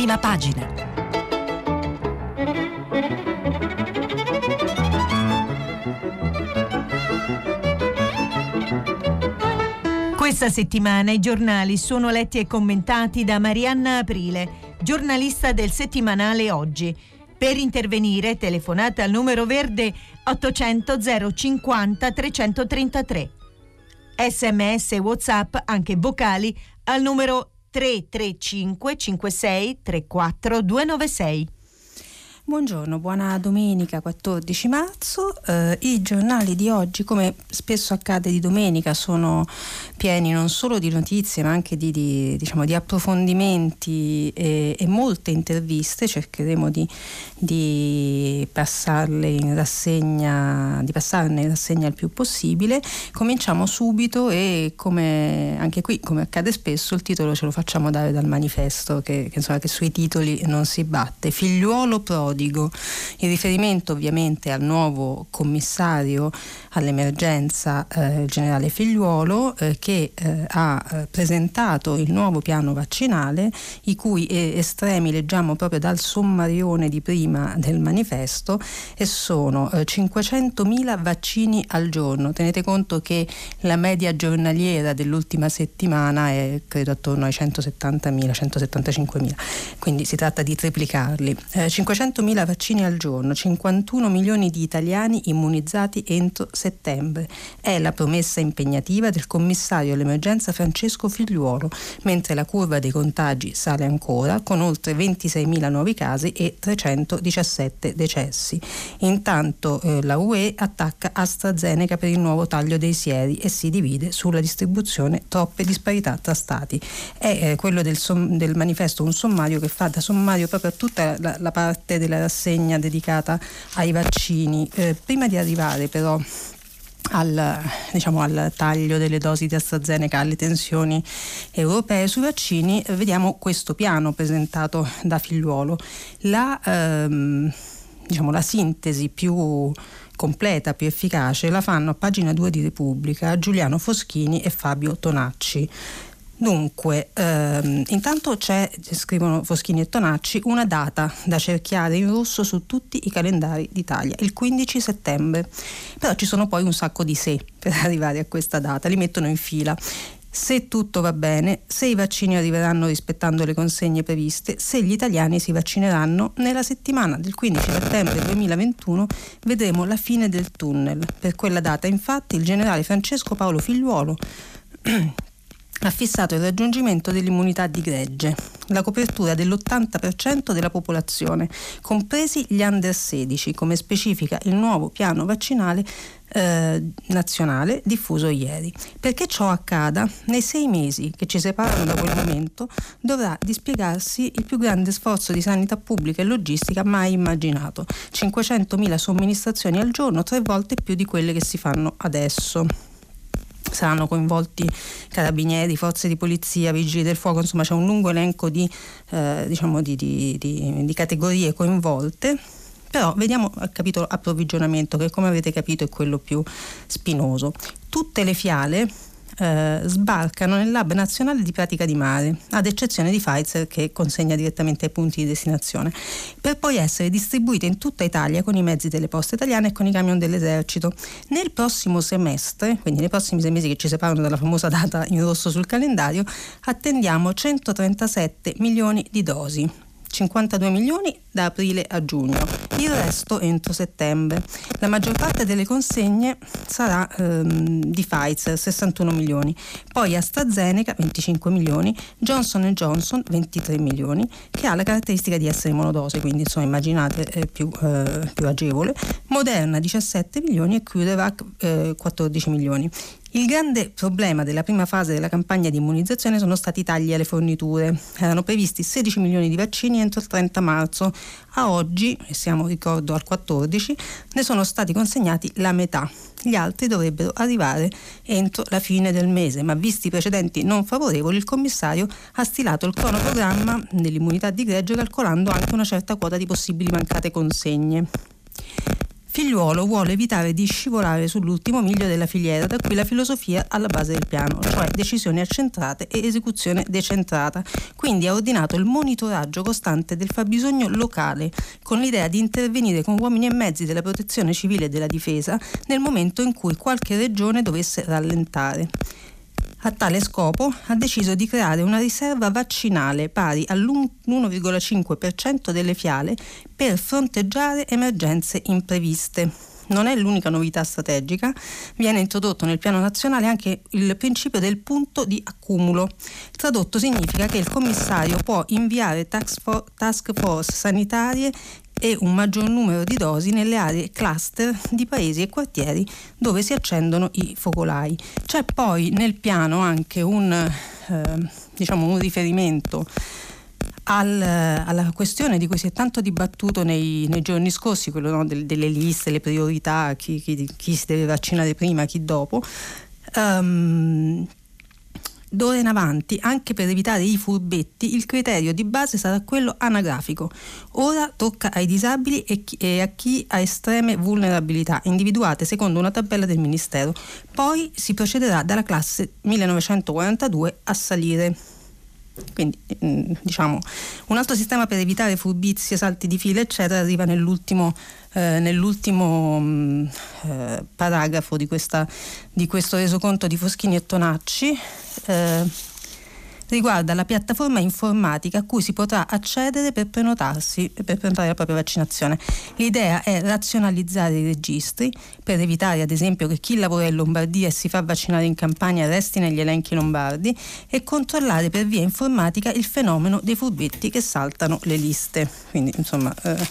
prima pagina. Questa settimana i giornali sono letti e commentati da Marianna Aprile, giornalista del settimanale Oggi. Per intervenire telefonate al numero verde 800 050 333. Sms e WhatsApp anche vocali al numero 335 56 34 296. Buongiorno, buona domenica 14 marzo. Eh, I giornali di oggi, come spesso accade di domenica, sono pieni non solo di notizie ma anche di, di, diciamo, di approfondimenti e, e, molte interviste. Cercheremo di, di, passarle in rassegna, di passarne in rassegna il più possibile. Cominciamo subito e come anche qui, come accade spesso, il titolo ce lo facciamo dare dal manifesto che, che, insomma, che sui titoli non si batte. Figliuolo prodigo prodigo. Il riferimento ovviamente al nuovo commissario all'emergenza, eh, il generale Figliuolo, eh, che eh, ha eh, presentato il nuovo piano vaccinale, i cui eh, estremi leggiamo proprio dal sommarione di prima del manifesto, e sono 500.000 eh, vaccini al giorno. Tenete conto che la media giornaliera dell'ultima settimana è credo attorno ai 170.000, 175.000, quindi si tratta di triplicarli. 500.000 100.000 vaccini al giorno, 51 milioni di italiani immunizzati entro settembre. È la promessa impegnativa del commissario all'emergenza Francesco Figliuolo, mentre la curva dei contagi sale ancora con oltre 26.000 nuovi casi e 317 decessi. Intanto eh, la UE attacca AstraZeneca per il nuovo taglio dei sieri e si divide sulla distribuzione troppe disparità tra stati. È eh, quello del, som- del manifesto un sommario che fa da sommario proprio a tutta la, la parte della rassegna dedicata ai vaccini. Eh, prima di arrivare però al, diciamo, al, taglio delle dosi di AstraZeneca alle tensioni europee sui vaccini, vediamo questo piano presentato da Figliuolo. La, ehm, diciamo, la sintesi più completa, più efficace la fanno a pagina 2 di Repubblica Giuliano Foschini e Fabio Tonacci. Dunque, ehm, intanto c'è, scrivono Foschini e Tonacci, una data da cerchiare in rosso su tutti i calendari d'Italia, il 15 settembre. Però ci sono poi un sacco di se per arrivare a questa data, li mettono in fila. Se tutto va bene, se i vaccini arriveranno rispettando le consegne previste, se gli italiani si vaccineranno, nella settimana del 15 settembre 2021 vedremo la fine del tunnel. Per quella data, infatti, il generale Francesco Paolo Figliuolo ha fissato il raggiungimento dell'immunità di gregge, la copertura dell'80% della popolazione, compresi gli under 16, come specifica il nuovo piano vaccinale eh, nazionale diffuso ieri. Perché ciò accada, nei sei mesi che ci separano da quel momento dovrà dispiegarsi il più grande sforzo di sanità pubblica e logistica mai immaginato. 500.000 somministrazioni al giorno, tre volte più di quelle che si fanno adesso saranno coinvolti carabinieri, forze di polizia, vigili del fuoco, insomma c'è un lungo elenco di, eh, diciamo di, di, di categorie coinvolte. Però vediamo il capitolo approvvigionamento che come avete capito è quello più spinoso. Tutte le fiale eh, sbarcano nel Lab Nazionale di Pratica di Mare, ad eccezione di Pfizer che consegna direttamente ai punti di destinazione, per poi essere distribuite in tutta Italia con i mezzi delle poste italiane e con i camion dell'esercito. Nel prossimo semestre, quindi nei prossimi sei mesi che ci separano dalla famosa data in rosso sul calendario, attendiamo 137 milioni di dosi 52 milioni da aprile a giugno, il resto entro settembre. La maggior parte delle consegne sarà ehm, di Pfizer, 61 milioni, poi AstraZeneca 25 milioni, Johnson Johnson 23 milioni, che ha la caratteristica di essere monodose, quindi insomma immaginate è più, eh, più agevole, Moderna 17 milioni e CureVac eh, 14 milioni. Il grande problema della prima fase della campagna di immunizzazione sono stati i tagli alle forniture. Erano previsti 16 milioni di vaccini entro il 30 marzo. A oggi, e siamo ricordo al 14, ne sono stati consegnati la metà. Gli altri dovrebbero arrivare entro la fine del mese, ma visti i precedenti non favorevoli, il commissario ha stilato il cronoprogramma dell'immunità di greggio calcolando anche una certa quota di possibili mancate consegne. Figliuolo vuole evitare di scivolare sull'ultimo miglio della filiera, da qui la filosofia alla base del piano, cioè decisioni accentrate e esecuzione decentrata. Quindi ha ordinato il monitoraggio costante del fabbisogno locale, con l'idea di intervenire con uomini e mezzi della protezione civile e della difesa nel momento in cui qualche regione dovesse rallentare. A tale scopo ha deciso di creare una riserva vaccinale pari all'1,5% delle fiale per fronteggiare emergenze impreviste. Non è l'unica novità strategica, viene introdotto nel piano nazionale anche il principio del punto di accumulo. Tradotto significa che il commissario può inviare task force sanitarie e un maggior numero di dosi nelle aree cluster di paesi e quartieri dove si accendono i focolai. C'è poi nel piano anche un, eh, diciamo un riferimento al, alla questione di cui si è tanto dibattuto nei, nei giorni scorsi, quello no, del, delle liste, le priorità, chi, chi, chi, si deve vaccinare prima, chi dopo. Um, D'ora in avanti, anche per evitare i furbetti, il criterio di base sarà quello anagrafico. Ora tocca ai disabili e, chi, e a chi ha estreme vulnerabilità, individuate secondo una tabella del Ministero. Poi si procederà dalla classe 1942 a salire. Quindi mm, diciamo un altro sistema per evitare furbizie, salti di fila eccetera arriva nell'ultimo, eh, nell'ultimo mh, mm, eh, paragrafo di, questa, di, questo resoconto di Foschini e Tonacci. Eh, riguarda la piattaforma informatica a cui si potrà accedere per prenotarsi per prenotare la propria vaccinazione. L'idea è razionalizzare i registri per evitare ad esempio che chi lavora in Lombardia e si fa vaccinare in campagna resti negli elenchi lombardi e controllare per via informatica il fenomeno dei furbetti che saltano le liste. Quindi insomma eh,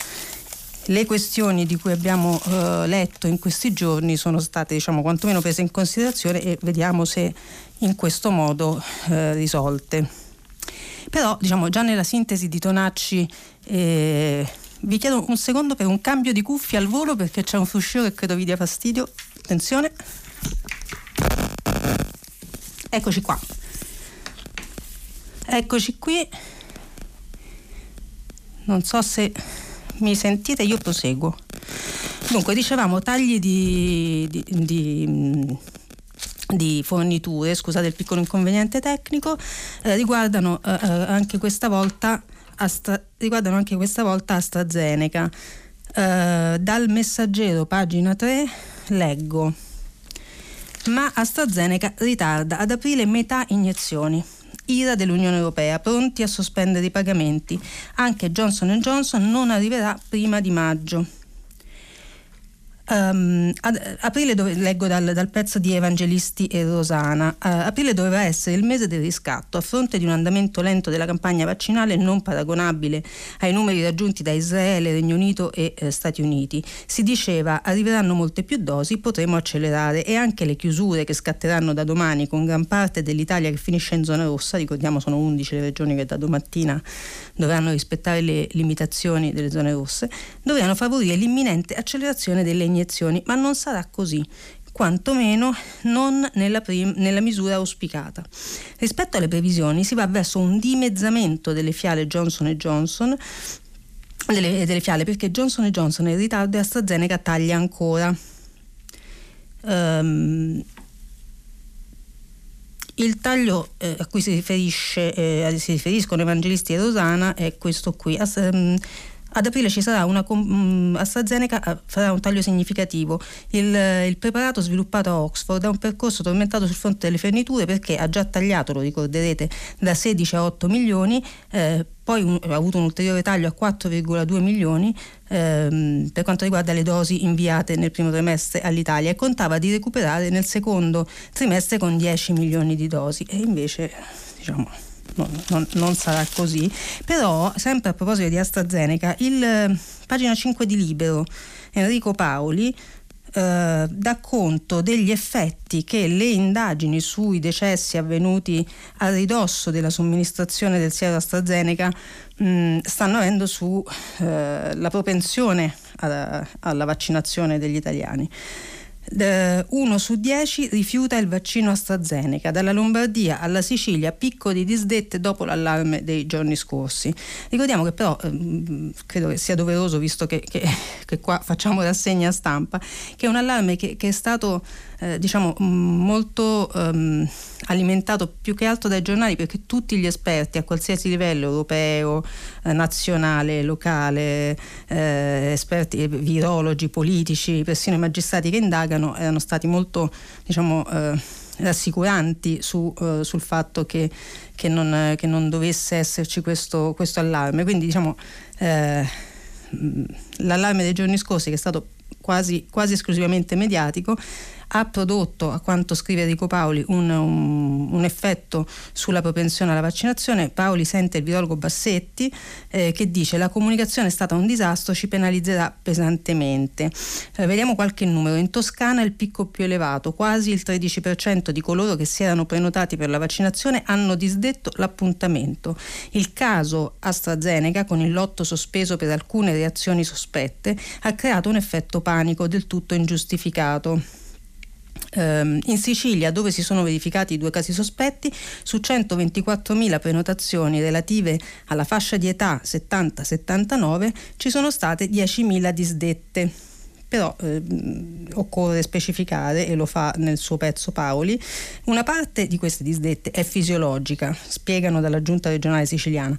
le questioni di cui abbiamo eh, letto in questi giorni sono state diciamo quantomeno prese in considerazione e vediamo se in questo modo eh, risolte. Però diciamo già nella sintesi di Tonacci eh, vi chiedo un secondo per un cambio di cuffia al volo perché c'è un fruscio che credo vi dia fastidio. Attenzione. Eccoci qua. Eccoci qui. Non so se mi sentite, io proseguo. Dunque, dicevamo tagli di, di, di di forniture, scusate il piccolo inconveniente tecnico, eh, riguardano, eh, eh anche questa volta Astra, riguardano anche questa volta AstraZeneca. Eh, dal messaggero, pagina 3, leggo. Ma AstraZeneca ritarda ad aprile metà iniezioni. Ira dell'Unione Europea, pronti a sospendere i pagamenti. Anche Johnson Johnson non arriverà prima di maggio. Um, ad, aprile dove, leggo dal, dal, pezzo di Evangelisti e Rosana. Uh, aprile doveva essere il mese del riscatto a fronte di un andamento lento della campagna vaccinale non paragonabile ai numeri raggiunti da Israele, Regno Unito e eh, Stati Uniti. Si diceva arriveranno molte più dosi, potremo accelerare e anche le chiusure che scatteranno da domani con gran parte dell'Italia che finisce in zona rossa, ricordiamo sono 11 le regioni che da domattina dovranno rispettare le limitazioni delle zone rosse, dovranno favorire l'imminente accelerazione delle iniezioni, ma non sarà così quantomeno non nella, prim- nella, misura auspicata. Rispetto alle previsioni si va verso un dimezzamento delle fiale Johnson Johnson delle, delle fiale perché Johnson Johnson è in ritardo e AstraZeneca taglia ancora. Um, il taglio eh, a cui si, eh, si riferiscono Evangelisti e Rosana è questo qui. As, um, ad aprile ci sarà una um, AstraZeneca farà un taglio significativo. Il, il, preparato sviluppato a Oxford ha un percorso tormentato sul fronte delle forniture perché ha già tagliato, lo ricorderete, da 16 a 8 milioni, eh, poi un, ha avuto un ulteriore taglio a 4,2 milioni ehm, per quanto riguarda le dosi inviate nel primo trimestre all'Italia e contava di recuperare nel secondo trimestre con 10 milioni di dosi e invece diciamo non, non, non, sarà così. Però, sempre a proposito di AstraZeneca, il pagina 5 di Libero, Enrico Paoli, eh, dà conto degli effetti che le indagini sui decessi avvenuti a ridosso della somministrazione del siero AstraZeneca mh, stanno avendo sulla eh, propensione alla, alla vaccinazione degli italiani. Uno su dieci rifiuta il vaccino AstraZeneca, dalla Lombardia alla Sicilia picco di disdette dopo l'allarme dei giorni scorsi. Ricordiamo che però ehm, credo che sia doveroso, visto che, che, che, qua facciamo rassegna stampa, che è un allarme che, che è stato eh, diciamo molto ehm, alimentato più che altro dai giornali perché tutti gli esperti a qualsiasi livello europeo, eh, nazionale, locale, eh, esperti, virologi, politici, persino i magistrati che indagano erano stati molto diciamo, eh, rassicuranti su, uh, sul fatto che, che, non, che, non, dovesse esserci questo, questo allarme. Quindi diciamo eh, l'allarme dei giorni scorsi che è stato quasi, quasi esclusivamente mediatico ha prodotto, a quanto scrive Enrico Paoli, un, un, un, effetto sulla propensione alla vaccinazione. Paoli sente il virologo Bassetti eh, che dice la comunicazione è stata un disastro, ci penalizzerà pesantemente. Eh, vediamo qualche numero. In Toscana il picco più elevato, quasi il 13% di coloro che si erano prenotati per la vaccinazione hanno disdetto l'appuntamento. Il caso AstraZeneca, con il lotto sospeso per alcune reazioni sospette, ha creato un effetto panico del tutto ingiustificato. Ehm, in Sicilia, dove si sono verificati due casi sospetti, su 124.000 prenotazioni relative alla fascia di età 70-79 ci sono state 10.000 disdette. Però eh, occorre specificare, e lo fa nel suo pezzo Paoli, una parte di queste disdette è fisiologica, spiegano dalla giunta regionale siciliana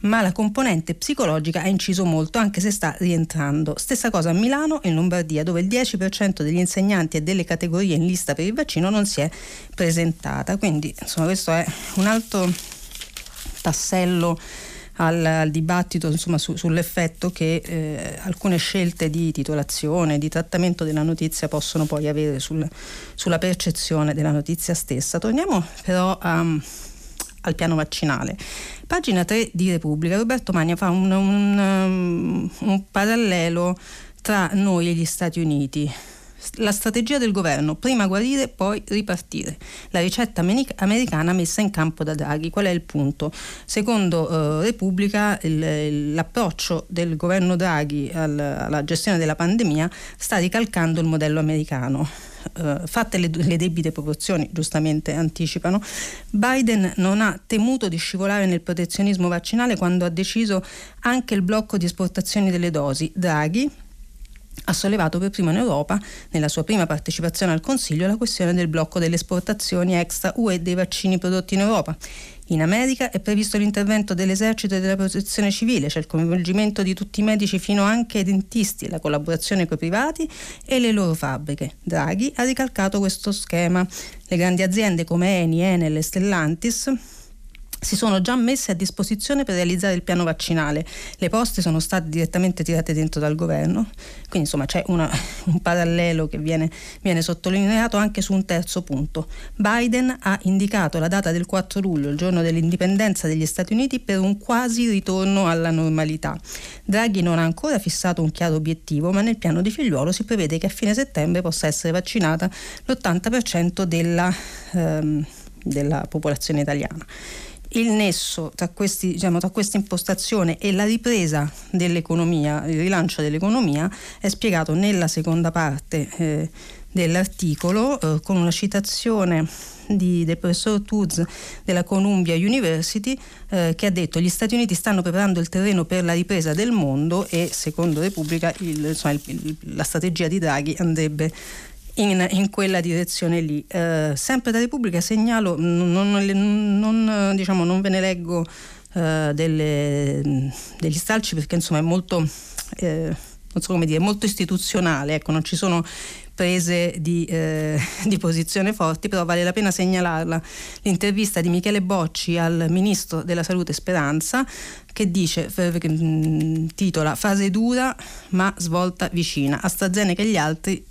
ma la componente psicologica ha inciso molto anche se sta rientrando. Stessa cosa a Milano e in Lombardia dove il 10% degli insegnanti e delle categorie in lista per il vaccino non si è presentata. Quindi insomma questo è un altro tassello al, al dibattito insomma, su, sull'effetto che eh, alcune scelte di titolazione, di trattamento della notizia possono poi avere sul, sulla percezione della notizia stessa. Torniamo però a al piano vaccinale. Pagina 3 di Repubblica, Roberto Magna fa un, un, um, un parallelo tra noi e gli Stati Uniti la strategia del governo, prima guarire, poi ripartire. La ricetta americana messa in campo da Draghi. Qual è il punto? Secondo eh, Repubblica il, l'approccio del governo Draghi al, alla gestione della pandemia sta ricalcando il modello americano eh, fatte le, le, debite proporzioni, giustamente anticipano, Biden non ha temuto di scivolare nel protezionismo vaccinale quando ha deciso anche il blocco di esportazioni delle dosi. Draghi, ha sollevato per primo in Europa, nella sua prima partecipazione al Consiglio, la questione del blocco delle esportazioni extra UE dei vaccini prodotti in Europa. In America è previsto l'intervento dell'esercito e della protezione civile, c'è il coinvolgimento di tutti i medici fino anche ai dentisti, la collaborazione con i privati e le loro fabbriche. Draghi ha ricalcato questo schema. Le grandi aziende come Eni, Enel e Stellantis si sono già messe a disposizione per realizzare il piano vaccinale. Le poste sono state direttamente tirate dentro dal governo, quindi insomma c'è una, un parallelo che viene, viene, sottolineato anche su un terzo punto. Biden ha indicato la data del 4 luglio, il giorno dell'indipendenza degli Stati Uniti, per un quasi ritorno alla normalità. Draghi non ha ancora fissato un chiaro obiettivo, ma nel piano di figliuolo si prevede che a fine settembre possa essere vaccinata l'80% della, ehm, della popolazione italiana il nesso tra, questi, diciamo, tra, questa impostazione e la ripresa dell'economia, il rilancio dell'economia, è spiegato nella seconda parte eh, dell'articolo eh, con una citazione di, del professor Tuz della Columbia University eh, che ha detto gli Stati Uniti stanno preparando il terreno per la ripresa del mondo e secondo Repubblica il, insomma, il, la strategia di Draghi andrebbe in, in quella direzione lì. Eh, sempre da Repubblica segnalo, non, non, diciamo, non ve ne leggo eh, delle, degli stalci perché insomma è molto, eh, so dire, molto istituzionale, ecco, non ci sono prese di, eh, di, posizione forti, però vale la pena segnalarla l'intervista di Michele Bocci al ministro della Salute Speranza che dice, mm, titola Fase dura ma svolta vicina. AstraZeneca e gli altri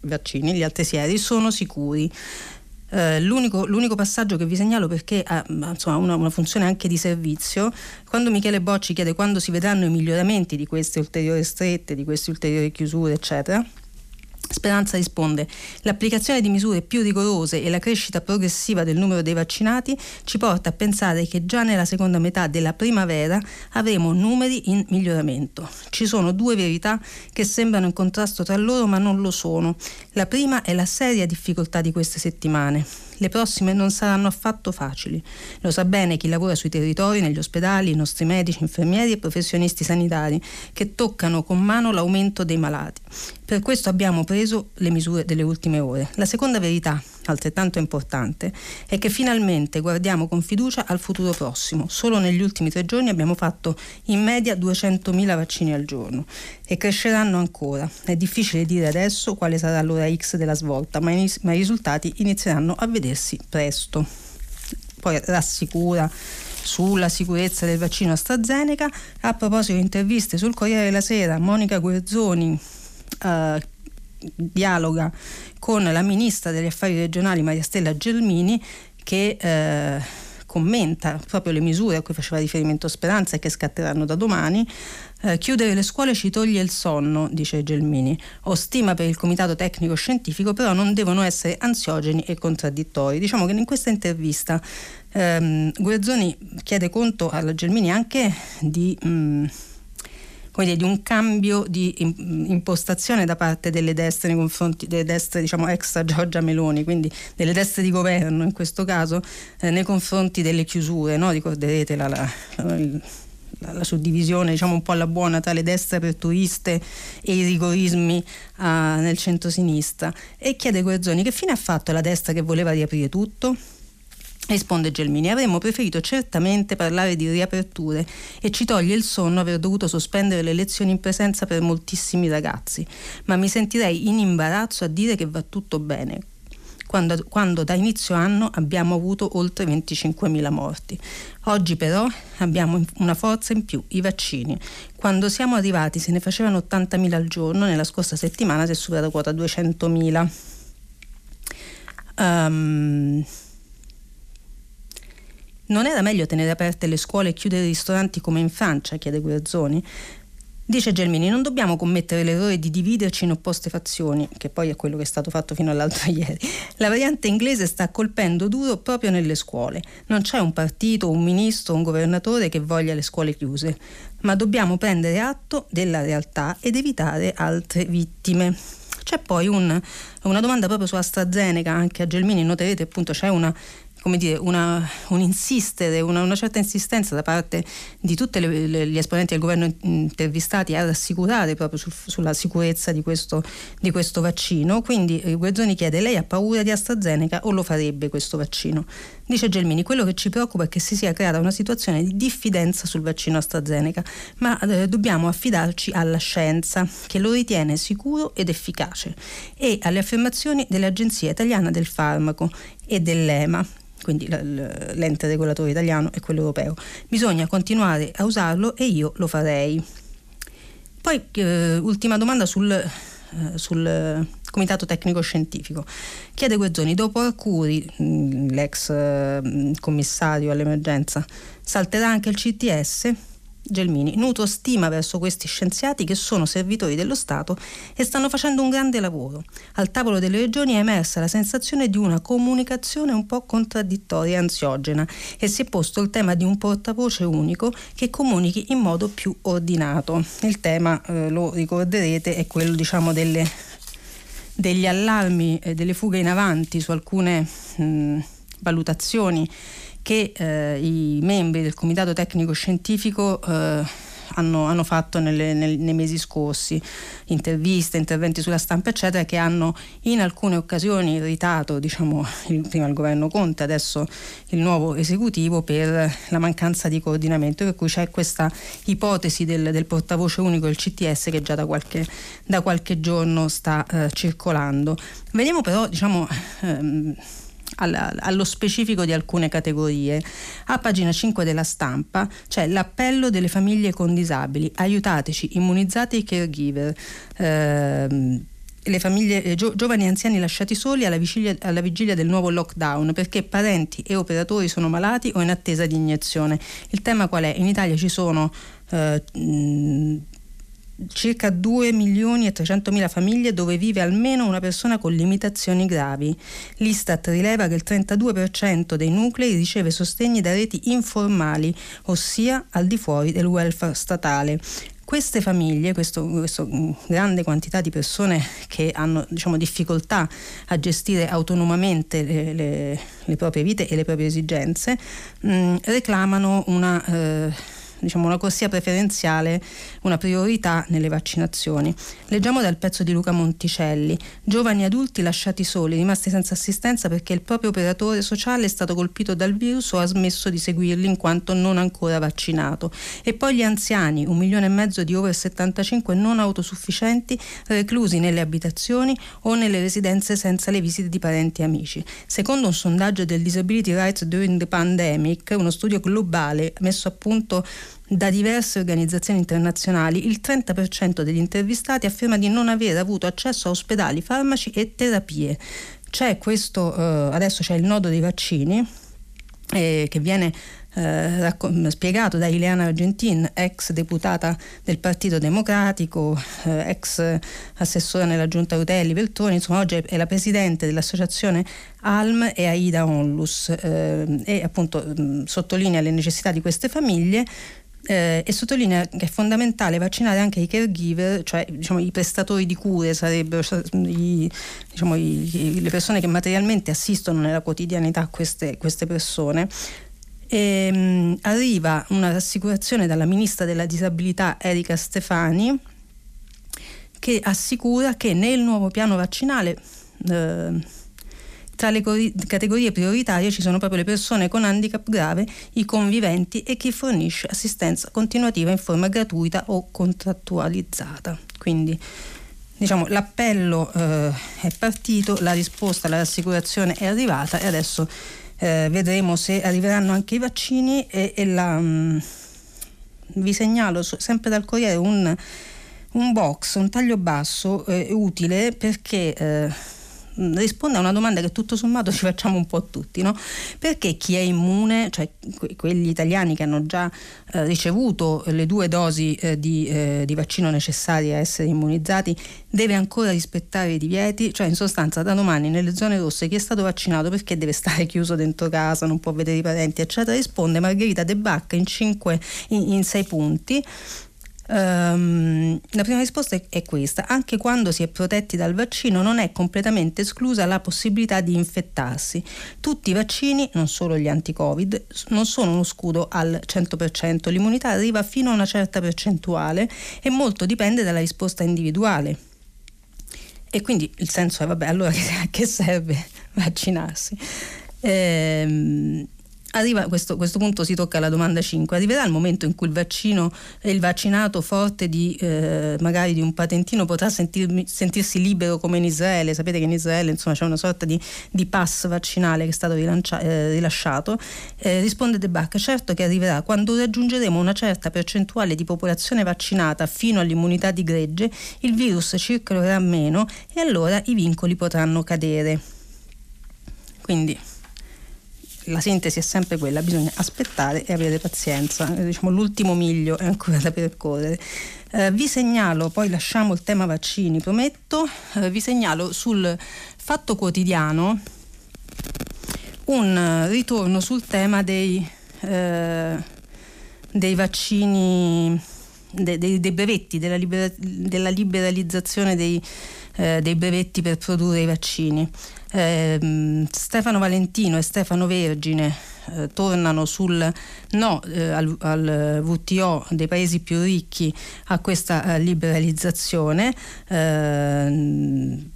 vaccini, gli altri sieri, sono sicuri. Uh, l'unico, l'unico, passaggio che vi segnalo perché ha insomma, una, una, funzione anche di servizio, quando Michele Bocci chiede quando si vedranno i miglioramenti di queste ulteriori strette, di queste ulteriori chiusure, eccetera, Speranza risponde: l'applicazione di misure più rigorose e la crescita progressiva del numero dei vaccinati ci porta a pensare che già nella seconda metà della primavera avremo numeri in miglioramento. Ci sono due verità che sembrano in contrasto tra loro ma non lo sono. La prima è la seria difficoltà di queste settimane. Le prossime non saranno affatto facili. Lo sa bene chi lavora sui territori, negli ospedali, i nostri medici, infermieri e professionisti sanitari, che toccano con mano l'aumento dei malati. Per questo abbiamo preso le misure delle ultime ore. La seconda verità, altrettanto importante, è che finalmente guardiamo con fiducia al futuro prossimo. Solo negli ultimi tre giorni abbiamo fatto in media 200.000 vaccini al giorno e cresceranno ancora. È difficile dire adesso quale sarà l'ora X della svolta, ma, i, ma i risultati inizieranno a vedersi presto. Poi rassicura sulla sicurezza del vaccino AstraZeneca. A proposito di interviste sul Corriere della Sera, Monica Guerzoni eh, dialoga con la ministra degli affari regionali Maria Stella Gelmini che eh, commenta proprio le misure a cui faceva riferimento Speranza e che scatteranno da domani. Eh, chiudere le scuole ci toglie il sonno, dice Gelmini. Ho stima per il comitato tecnico scientifico, però non devono essere ansiogeni e contraddittori. Diciamo che in questa intervista ehm, Guerzoni chiede conto alla Gelmini anche di... Mh, mm, dire, di un cambio di impostazione da parte delle destre nei confronti delle destre diciamo extra Giorgia Meloni, quindi delle destre di governo in questo caso, eh, nei confronti delle chiusure, no? ricorderete la, la, la, la suddivisione diciamo un po' alla buona tra le destre aperturiste e i rigorismi uh, nel centro-sinistra e chiede Guerzoni che fine ha fatto la destra che voleva riaprire tutto? Risponde Gelmini, avremmo preferito certamente parlare di riaperture e ci toglie il sonno aver dovuto sospendere le lezioni in presenza per moltissimi ragazzi, ma mi sentirei in imbarazzo a dire che va tutto bene, quando, quando, da inizio anno abbiamo avuto oltre 25.000 morti. Oggi però abbiamo una forza in più, i vaccini. Quando siamo arrivati se ne facevano 80.000 al giorno, nella scorsa settimana si è superata quota 200.000. Um, non era meglio tenere aperte le scuole e chiudere i ristoranti come in Francia? chiede Guerzoni. Dice Gelmini, non dobbiamo commettere l'errore di dividerci in opposte fazioni, che poi è quello che è stato fatto fino all'altro ieri. La variante inglese sta colpendo duro proprio nelle scuole. Non c'è un partito, un ministro, un governatore che voglia le scuole chiuse, ma dobbiamo prendere atto della realtà ed evitare altre vittime. C'è poi un, una domanda proprio su AstraZeneca, anche a Gelmini noterete appunto c'è una come dire, una, un insistere, una, una, certa insistenza da parte di tutti gli esponenti del governo intervistati a rassicurare proprio sul, sulla sicurezza di questo, di questo vaccino. Quindi eh, Guerzoni chiede: lei ha paura di AstraZeneca o lo farebbe questo vaccino? Dice Gelmini: quello che ci preoccupa è che si sia creata una situazione di diffidenza sul vaccino AstraZeneca, ma eh, dobbiamo affidarci alla scienza che lo ritiene sicuro ed efficace e alle affermazioni dell'Agenzia Italiana del Farmaco e dell'EMA quindi l'ente regolatore italiano e quello europeo. Bisogna continuare a usarlo e io lo farei. Poi eh, ultima domanda sul, eh, sul Comitato Tecnico Scientifico. Chiede Guerzoni, dopo Arcuri, mh, l'ex eh, commissario all'emergenza, salterà anche il CTS? Gelmini, nutro stima verso questi scienziati che sono servitori dello Stato e stanno facendo un grande lavoro. Al tavolo delle regioni è emersa la sensazione di una comunicazione un po' contraddittoria e ansiogena e si è posto il tema di un portavoce unico che comunichi in modo più ordinato. Il tema, eh, lo ricorderete, è quello diciamo delle, degli allarmi e delle fughe in avanti su alcune mh, valutazioni che eh, i membri del Comitato Tecnico Scientifico eh, hanno, hanno, fatto nelle, nel, nei mesi scorsi, interviste, interventi sulla stampa, eccetera, che hanno in alcune occasioni irritato diciamo, il, prima il governo Conte, adesso il nuovo esecutivo per la mancanza di coordinamento, per cui c'è questa ipotesi del, del portavoce unico del CTS che già da qualche, da qualche giorno sta eh, circolando. Vediamo però diciamo, ehm, alla, allo specifico di alcune categorie. A pagina 5 della stampa c'è l'appello delle famiglie con disabili, aiutateci, immunizzate i caregiver. Eh, le famiglie, eh, gio, giovani e anziani lasciati soli alla vigilia, alla vigilia, del nuovo lockdown perché parenti e operatori sono malati o in attesa di iniezione. Il tema qual è? In Italia ci sono eh, circa 2 milioni e 300 mila famiglie dove vive almeno una persona con limitazioni gravi. L'Istat rileva che il 32% dei nuclei riceve sostegni da reti informali, ossia al di fuori del welfare statale queste famiglie, questa mm, grande quantità di persone che hanno diciamo, difficoltà a gestire autonomamente le, le, le, proprie vite e le proprie esigenze, mh, mm, reclamano una eh, diciamo, una corsia preferenziale, una priorità nelle vaccinazioni. Leggiamo dal pezzo di Luca Monticelli. Giovani adulti lasciati soli, rimasti senza assistenza perché il proprio operatore sociale è stato colpito dal virus o ha smesso di seguirli in quanto non ancora vaccinato. E poi gli anziani, un milione e mezzo di over 75 non autosufficienti, reclusi nelle abitazioni o nelle residenze senza le visite di parenti e amici. Secondo un sondaggio del Disability Rights During the Pandemic, uno studio globale messo a punto da diverse organizzazioni internazionali, il 30% degli intervistati afferma di non aver avuto accesso a ospedali, farmaci e terapie. C'è questo, eh, adesso c'è il nodo dei vaccini eh, che viene eh, racco- spiegato da Ileana Argentin, ex deputata del Partito Democratico, eh, ex assessora nella giunta Rutelli Veltroni, insomma oggi è la presidente dell'associazione ALM e Aida Onlus eh, e appunto mh, sottolinea le necessità di queste famiglie eh, e sottolinea che è fondamentale vaccinare anche i caregiver, cioè diciamo, i prestatori di cure sarebbero cioè, i, diciamo, i, le persone che materialmente assistono nella quotidianità queste, queste persone. E, ehm, mh, arriva una rassicurazione dalla ministra della disabilità Erika Stefani che assicura che nel nuovo piano vaccinale eh, tra le categorie prioritarie ci sono proprio le persone con handicap grave, i conviventi e chi fornisce assistenza continuativa in forma gratuita o contrattualizzata. Quindi diciamo, l'appello eh, è partito, la risposta, la rassicurazione è arrivata e adesso eh, vedremo se arriveranno anche i vaccini e, e la, mh, mm, vi segnalo sempre dal Corriere un, un box, un taglio basso eh, utile perché eh, risponde a una domanda che tutto sommato ci facciamo un po' tutti, no? Perché chi è immune, cioè que- quegli italiani che hanno già eh, ricevuto le due dosi eh, di, eh, di, vaccino necessarie a essere immunizzati, deve ancora rispettare i divieti? Cioè in sostanza da domani nelle zone rosse chi è stato vaccinato perché deve stare chiuso dentro casa, non può vedere i parenti, eccetera, risponde Margherita De Bacca in, cinque, in, in sei punti. Um, la prima risposta è questa, anche quando si è protetti dal vaccino non è completamente esclusa la possibilità di infettarsi. Tutti i vaccini, non solo gli anti-Covid, non sono uno scudo al 100%, l'immunità arriva fino a una certa percentuale e molto dipende dalla risposta individuale. E quindi il senso è, vabbè, allora a che serve vaccinarsi? Ehm, Arriva, questo, questo, punto si tocca alla domanda 5. Arriverà il momento in cui il vaccino e il vaccinato forte di eh, magari di un patentino potrà sentirmi, sentirsi libero come in Israele. Sapete che in Israele insomma, c'è una sorta di, di pass vaccinale che è stato rilancia, eh, rilasciato. Eh, risponde De Bach, certo che arriverà quando raggiungeremo una certa percentuale di popolazione vaccinata fino all'immunità di gregge, il virus circolerà meno e allora i vincoli potranno cadere. Quindi la sintesi è sempre quella, bisogna aspettare e avere pazienza, eh, diciamo, l'ultimo miglio è ancora da percorrere. Eh, vi segnalo, poi lasciamo il tema vaccini, prometto, eh, vi segnalo sul Fatto Quotidiano un ritorno sul tema dei, eh, dei vaccini, de, dei, dei, brevetti, della, libera, della liberalizzazione dei, eh, dei brevetti per produrre i vaccini. Eh, Stefano Valentino e Stefano Vergine eh, tornano sul no eh, al, al, WTO dei paesi più ricchi a questa eh, liberalizzazione. Ehm,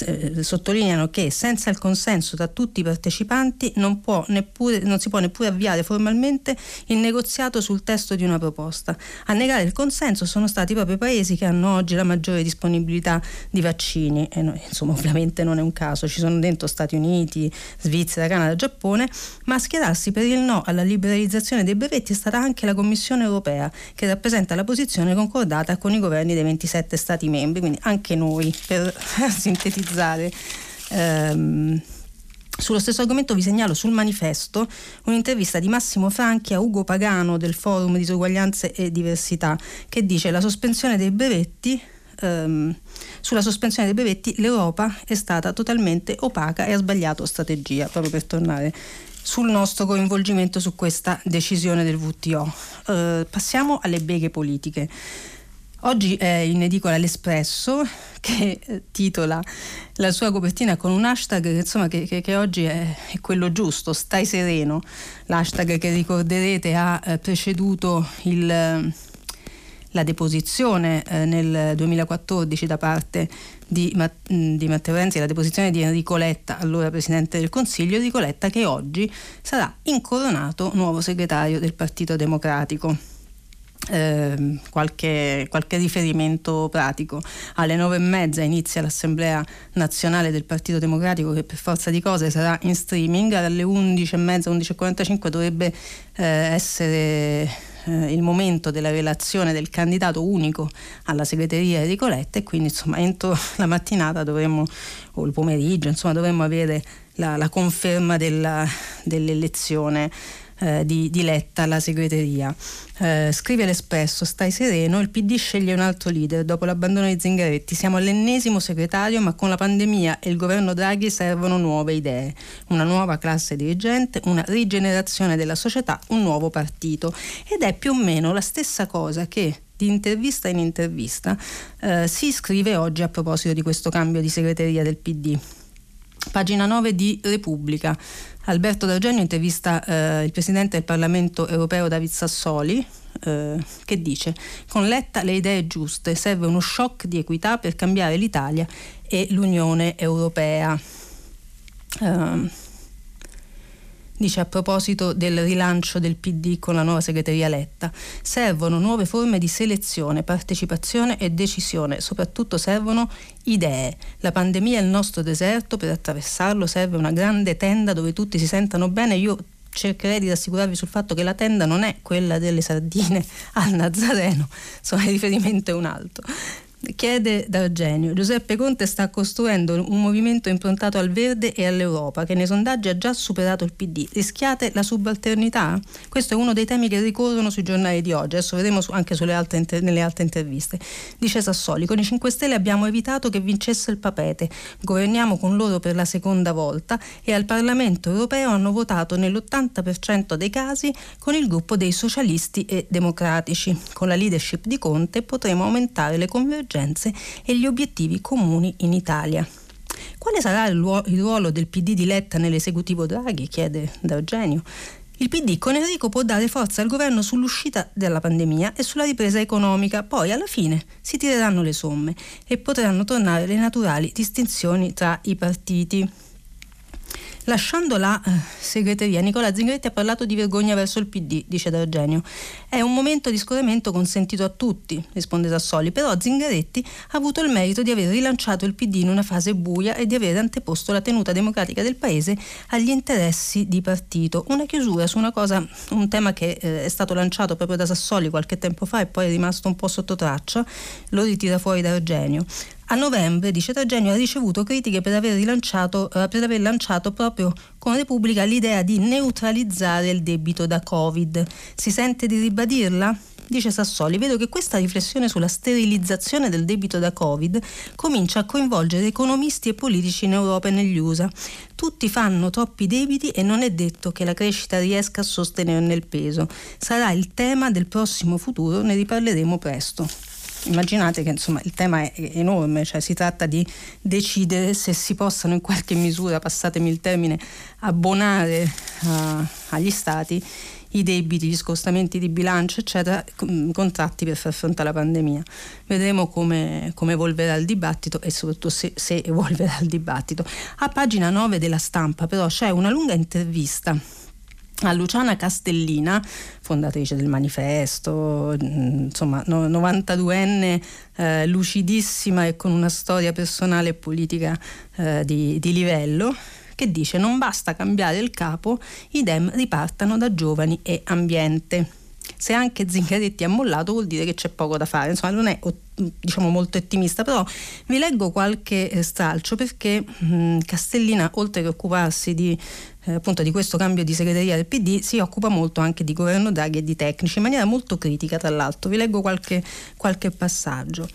eh, sottolineano che senza il consenso tra tutti i partecipanti non, neppure, non, si può neppure avviare formalmente il negoziato sul testo di una proposta. A negare il consenso sono stati proprio i paesi che hanno oggi la maggiore disponibilità di vaccini e noi, insomma ovviamente non è un caso, ci sono dentro Stati Uniti, Svizzera, Canada, Giappone, ma a schierarsi per il no alla liberalizzazione dei brevetti è stata anche la Commissione europea che rappresenta la posizione concordata con i governi dei 27 Stati membri, quindi anche noi per sintetizzare sintetizzare ehm, Sullo stesso argomento vi segnalo sul manifesto un'intervista di Massimo Franchi a Ugo Pagano del Forum Disuguaglianze e Diversità che dice la sospensione dei brevetti ehm, sulla sospensione dei brevetti l'Europa è stata totalmente opaca e ha sbagliato strategia, proprio per tornare sul nostro coinvolgimento su questa decisione del WTO. Eh, passiamo alle beghe politiche. Oggi è in edicola l'Espresso che eh, titola la sua copertina con un hashtag insomma, che, che, che, oggi è, è, quello giusto, stai sereno, l'hashtag che ricorderete ha eh, preceduto il, eh, la deposizione nel 2014 da parte di, di Matteo Renzi, la deposizione di Enrico Letta, allora Presidente del Consiglio, Enrico Letta che oggi sarà incoronato nuovo segretario del Partito Democratico. Eh, qualche, qualche, riferimento pratico. Alle nove e mezza inizia l'Assemblea nazionale del Partito Democratico che per forza di cose sarà in streaming, alle undici e mezza, undici e 11.45 dovrebbe eh, essere eh, il momento della relazione del candidato unico alla segreteria di Coletta e quindi insomma entro la mattinata dovremmo, o il pomeriggio, insomma dovremmo avere la, la conferma della, dell'elezione eh, di, di, Letta alla segreteria. Eh, scrive l'Espresso, stai sereno, il PD sceglie un altro leader dopo l'abbandono di Zingaretti. Siamo all'ennesimo segretario, ma con la pandemia e il governo Draghi servono nuove idee, una nuova classe dirigente, una rigenerazione della società, un nuovo partito. Ed è più o meno la stessa cosa che di intervista in intervista eh, si scrive oggi a proposito di questo cambio di segreteria del PD. Pagina 9 di Repubblica. Alberto D'Argenio intervista eh, il presidente del Parlamento europeo David Sassoli eh, che dice con Letta le idee giuste, serve uno shock di equità per cambiare l'Italia e l'Unione Europea. Uh, dice a proposito del rilancio del PD con la nuova segreteria Letta, servono nuove forme di selezione, partecipazione e decisione, soprattutto servono idee. La pandemia è il nostro deserto, per attraversarlo serve una grande tenda dove tutti si sentano bene. Io cercherei di rassicurarvi sul fatto che la tenda non è quella delle sardine al Nazareno, insomma il riferimento è un altro. Chiede D'Argenio, Giuseppe Conte sta costruendo un movimento improntato al verde e all'Europa che nei sondaggi ha già superato il PD. Rischiate la subalternità? Questo è uno dei temi che ricorrono sui giornali di oggi, adesso vedremo anche altre, nelle altre interviste. Dice Sassoli, con i 5 Stelle abbiamo evitato che vincesse il papete, governiamo con loro per la seconda volta e al Parlamento europeo hanno votato nell'80% dei casi con il gruppo dei socialisti e democratici. Con la leadership di Conte potremo aumentare le convergenze convergenze e gli obiettivi comuni in Italia. Quale sarà il, ruolo del PD di Letta nell'esecutivo Draghi? chiede D'Argenio. Il PD con Enrico può dare forza al governo sull'uscita dalla pandemia e sulla ripresa economica, poi alla fine si tireranno le somme e potranno tornare le naturali distinzioni tra i partiti. Lasciando la eh, segreteria, Nicola Zingaretti ha parlato di vergogna verso il PD, dice D'Argenio. È un momento di scorrimento consentito a tutti, risponde Sassoli, però Zingaretti ha avuto il merito di aver rilanciato il PD in una fase buia e di aver anteposto la tenuta democratica del paese agli interessi di partito. Una chiusura su una cosa, un tema che eh, è stato lanciato proprio da Sassoli qualche tempo fa e poi è rimasto un po' sotto traccia, lo ritira fuori D'Argenio. A novembre, dice Tragenio, ha ricevuto critiche per aver, rilanciato, eh, per aver lanciato proprio con Repubblica l'idea di neutralizzare il debito da Covid. Si sente di ribadirla? Dice Sassoli, vedo che questa riflessione sulla sterilizzazione del debito da Covid comincia a coinvolgere economisti e politici in Europa e negli USA. Tutti fanno troppi debiti e non è detto che la crescita riesca a sostenerne il peso. Sarà il tema del prossimo futuro, ne riparleremo presto immaginate che insomma, il tema è enorme, cioè si tratta di decidere se si possano in qualche misura, passatemi il termine, abbonare uh, agli stati i debiti, gli scostamenti di bilancio, eccetera, contratti per far fronte alla pandemia. Vedremo come, come evolverà il dibattito e soprattutto se, se evolverà il dibattito. A pagina 9 della stampa però c'è una lunga intervista a Luciana Castellina, fondatrice del manifesto, mm, insomma 92enne, eh, lucidissima e con una storia personale e politica eh, di, di livello, che dice non basta cambiare il capo, i Dem ripartano da giovani e ambiente. se anche Zingaretti ha mollato vuol dire che c'è poco da fare, insomma non è diciamo molto ottimista, però vi leggo qualche eh, stralcio perché mh, Castellina oltre che occuparsi di eh, appunto di questo cambio di segreteria del PD si occupa molto anche di governo Draghi e di tecnici in maniera molto critica tra l'altro. Vi leggo qualche, qualche passaggio.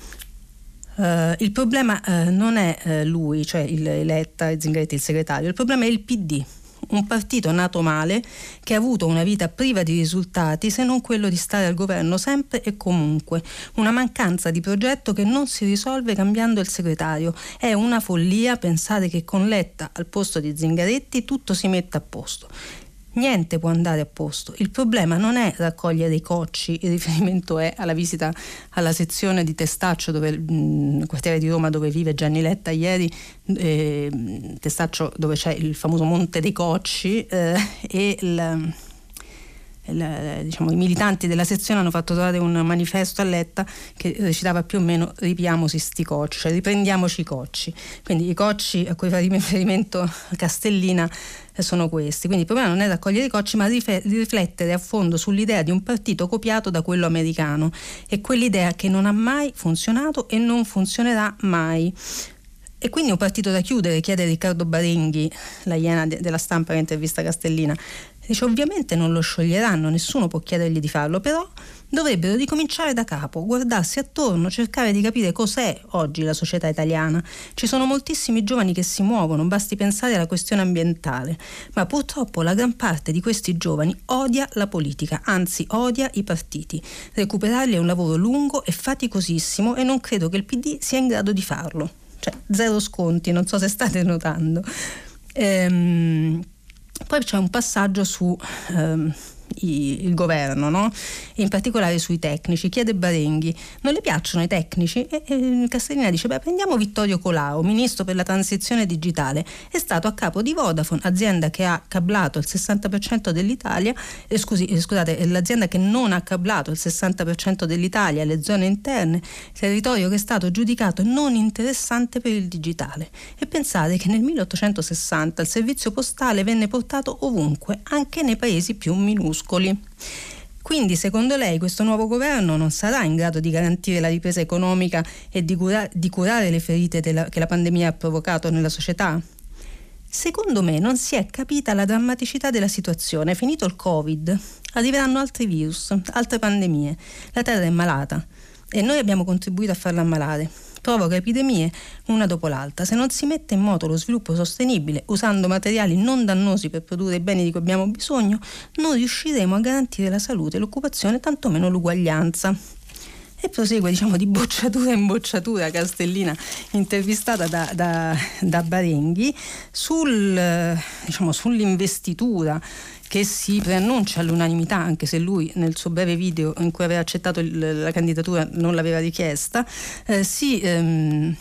Uh, il problema uh, non è uh, lui, cioè il Letta e Zingaretti, il segretario, il problema è il PD un partito nato male che ha avuto una vita priva di risultati se non quello di stare al governo sempre e comunque, una mancanza di progetto che non si risolve cambiando il segretario. È una follia pensare che con Letta al posto di Zingaretti tutto si metta a posto niente può andare a posto. Il problema non è raccogliere i cocci, il riferimento è alla visita alla sezione di Testaccio, dove, mh, quartiere di Roma dove vive Gianni Letta ieri, eh, Testaccio dove c'è il famoso Monte dei Cocci eh, e il il, diciamo, i militanti della sezione hanno fatto trovare un manifesto a Letta che recitava più o meno ripiamosi sti cocci, cioè riprendiamoci i cocci. Quindi i cocci a cui fa riferimento Castellina eh, sono questi. Quindi il problema non è raccogliere i cocci, ma riflettere a fondo sull'idea di un partito copiato da quello americano e quell'idea che non ha mai funzionato e non funzionerà mai. E quindi un partito da chiudere, chiede Riccardo Barenghi, la iena de- della stampa che intervista Castellina. Dice ovviamente non lo scioglieranno, nessuno può chiedergli di farlo, però dovrebbero ricominciare da capo, guardarsi attorno, cercare di capire cos'è oggi la società italiana. Ci sono moltissimi giovani che si muovono, basti pensare alla questione ambientale, ma purtroppo la gran parte di questi giovani odia la politica, anzi odia i partiti. Recuperarli è un lavoro lungo e faticosissimo e non credo che il PD sia in grado di farlo cioè zero sconti, non so se state notando. Ehm, poi c'è un passaggio su ehm, il governo, no? in particolare sui tecnici. Chiede Barenghi, non le piacciono i tecnici? E, e Castellina dice, beh prendiamo Vittorio Colao, ministro per la transizione digitale, è stato a capo di Vodafone, azienda che ha cablato il 60% dell'Italia, eh, scusi, eh, scusate, l'azienda che non ha cablato il 60% dell'Italia, le zone interne, territorio che è stato giudicato non interessante per il digitale. E pensate che nel 1860 il servizio postale venne portato ovunque, anche nei paesi più minuscoli muscoli. Quindi secondo lei questo nuovo governo non sarà in grado di garantire la ripresa economica e di, cura- di curare le ferite della- che la pandemia ha provocato nella società? Secondo me non si è capita la drammaticità della situazione. Finito il Covid, arriveranno altri virus, altre pandemie. La Terra è malata e noi abbiamo contribuito a farla ammalare provoca epidemie una dopo l'altra. Se non si mette in moto lo sviluppo sostenibile usando materiali non dannosi per produrre i beni di cui abbiamo bisogno, non riusciremo a garantire la salute, l'occupazione, tantomeno l'uguaglianza. E prosegue diciamo, di bocciatura in bocciatura Castellina intervistata da, da, da Barenghi sul, diciamo, sull'investitura che si preannuncia all'unanimità, anche se lui nel suo breve video in cui aveva accettato il, la candidatura non l'aveva richiesta, eh, si ehm,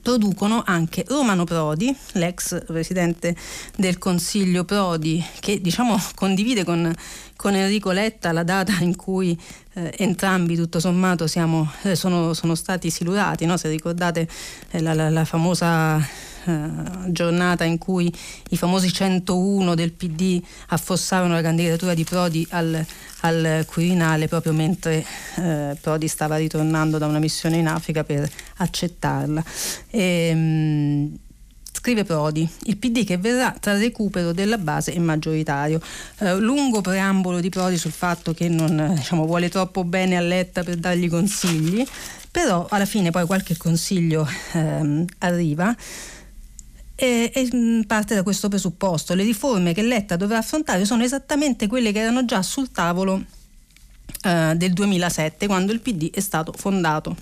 producono anche Romano Prodi, l'ex presidente del Consiglio Prodi, che diciamo condivide con, con Enrico Letta la data in cui eh, entrambi tutto sommato siamo, eh, sono, sono, stati silurati, no? se ricordate eh, la, la, la famosa eh, giornata in cui i famosi 101 del PD affossarono la candidatura di Prodi al, al Quirinale proprio mentre eh, Prodi stava ritornando da una missione in Africa per accettarla. E, ehm, mh, scrive Prodi, il PD che verrà tra recupero della base e maggioritario. Eh, lungo preambolo di Prodi sul fatto che non diciamo, vuole troppo bene a Letta per dargli consigli, però alla fine poi qualche consiglio ehm, arriva e, e, mm, parte da questo presupposto. Le riforme che Letta dovrà affrontare sono esattamente quelle che erano già sul tavolo eh, del 2007, quando il PD è stato fondato,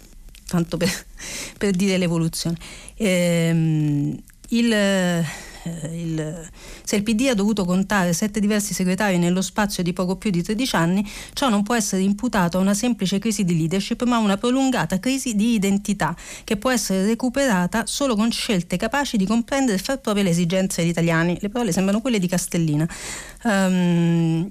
tanto per, per dire l'evoluzione. Ehm, il, eh, il, se il PD ha dovuto contare sette diversi segretari nello spazio di poco più di 13 anni, ciò non può essere imputato a una semplice crisi di leadership, ma a una prolungata crisi di identità che può essere recuperata solo con scelte capaci di comprendere e far proprie le esigenze degli italiani. Le parole sembrano quelle di Castellina. Um,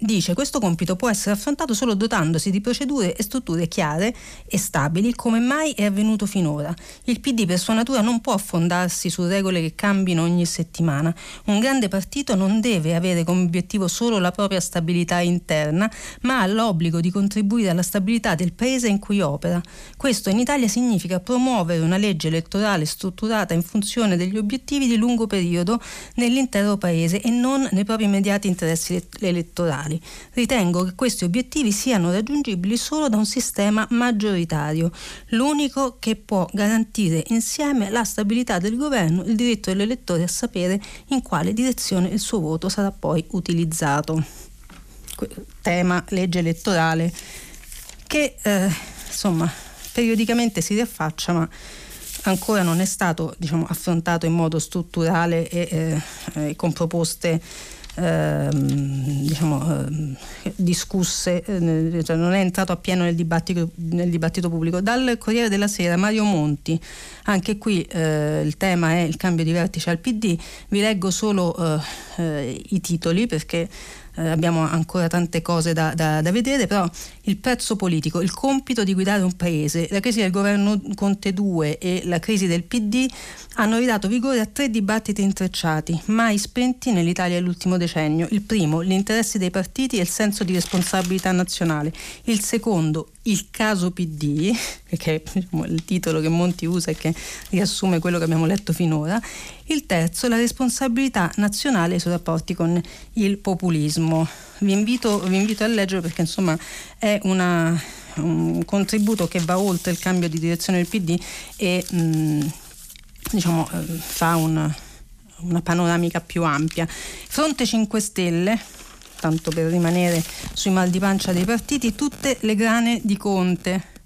dice questo compito può essere affrontato solo dotandosi di procedure e strutture chiare e stabili come mai è avvenuto finora. Il PD per sua natura non può fondarsi su regole che cambino ogni settimana. Un grande partito non deve avere come obiettivo solo la propria stabilità interna, ma ha l'obbligo di contribuire alla stabilità del paese in cui opera. Questo in Italia significa promuovere una legge elettorale strutturata in funzione degli obiettivi di lungo periodo nell'intero paese e non nei propri immediati interessi elettorali nazionali. Ritengo che questi obiettivi siano raggiungibili solo da un sistema maggioritario, l'unico che può garantire insieme la stabilità del governo, il diritto dell'elettore a sapere in quale direzione il suo voto sarà poi utilizzato. Tema legge elettorale che eh, insomma periodicamente si riaffaccia ma ancora non è stato diciamo, affrontato in modo strutturale e eh, con proposte diciamo, eh, discusse, cioè non è entrato appieno nel dibattito, nel dibattito, pubblico. Dal Corriere della Sera, Mario Monti, anche qui eh, il tema è il cambio di vertice al PD, vi leggo solo eh, i titoli perché eh, abbiamo ancora tante cose da, da, da, vedere, però il prezzo politico, il compito di guidare un paese, la crisi del governo Conte 2 e la crisi del PD hanno ridato vigore a tre dibattiti intrecciati, mai spenti nell'Italia dell'ultimo decennio. Il primo, gli interessi dei partiti e il senso di responsabilità nazionale. Il secondo, il caso PD, che è diciamo, il titolo che Monti usa e che riassume quello che abbiamo letto finora. Il terzo, la responsabilità nazionale sui rapporti con il populismo. Vi invito, vi invito a leggere perché insomma è una, un contributo che va oltre il cambio di direzione del PD e mh, diciamo, eh, fa un, una panoramica più ampia. Fronte 5 Stelle tanto per rimanere sui mal di pancia dei partiti, tutte le grane di Conte.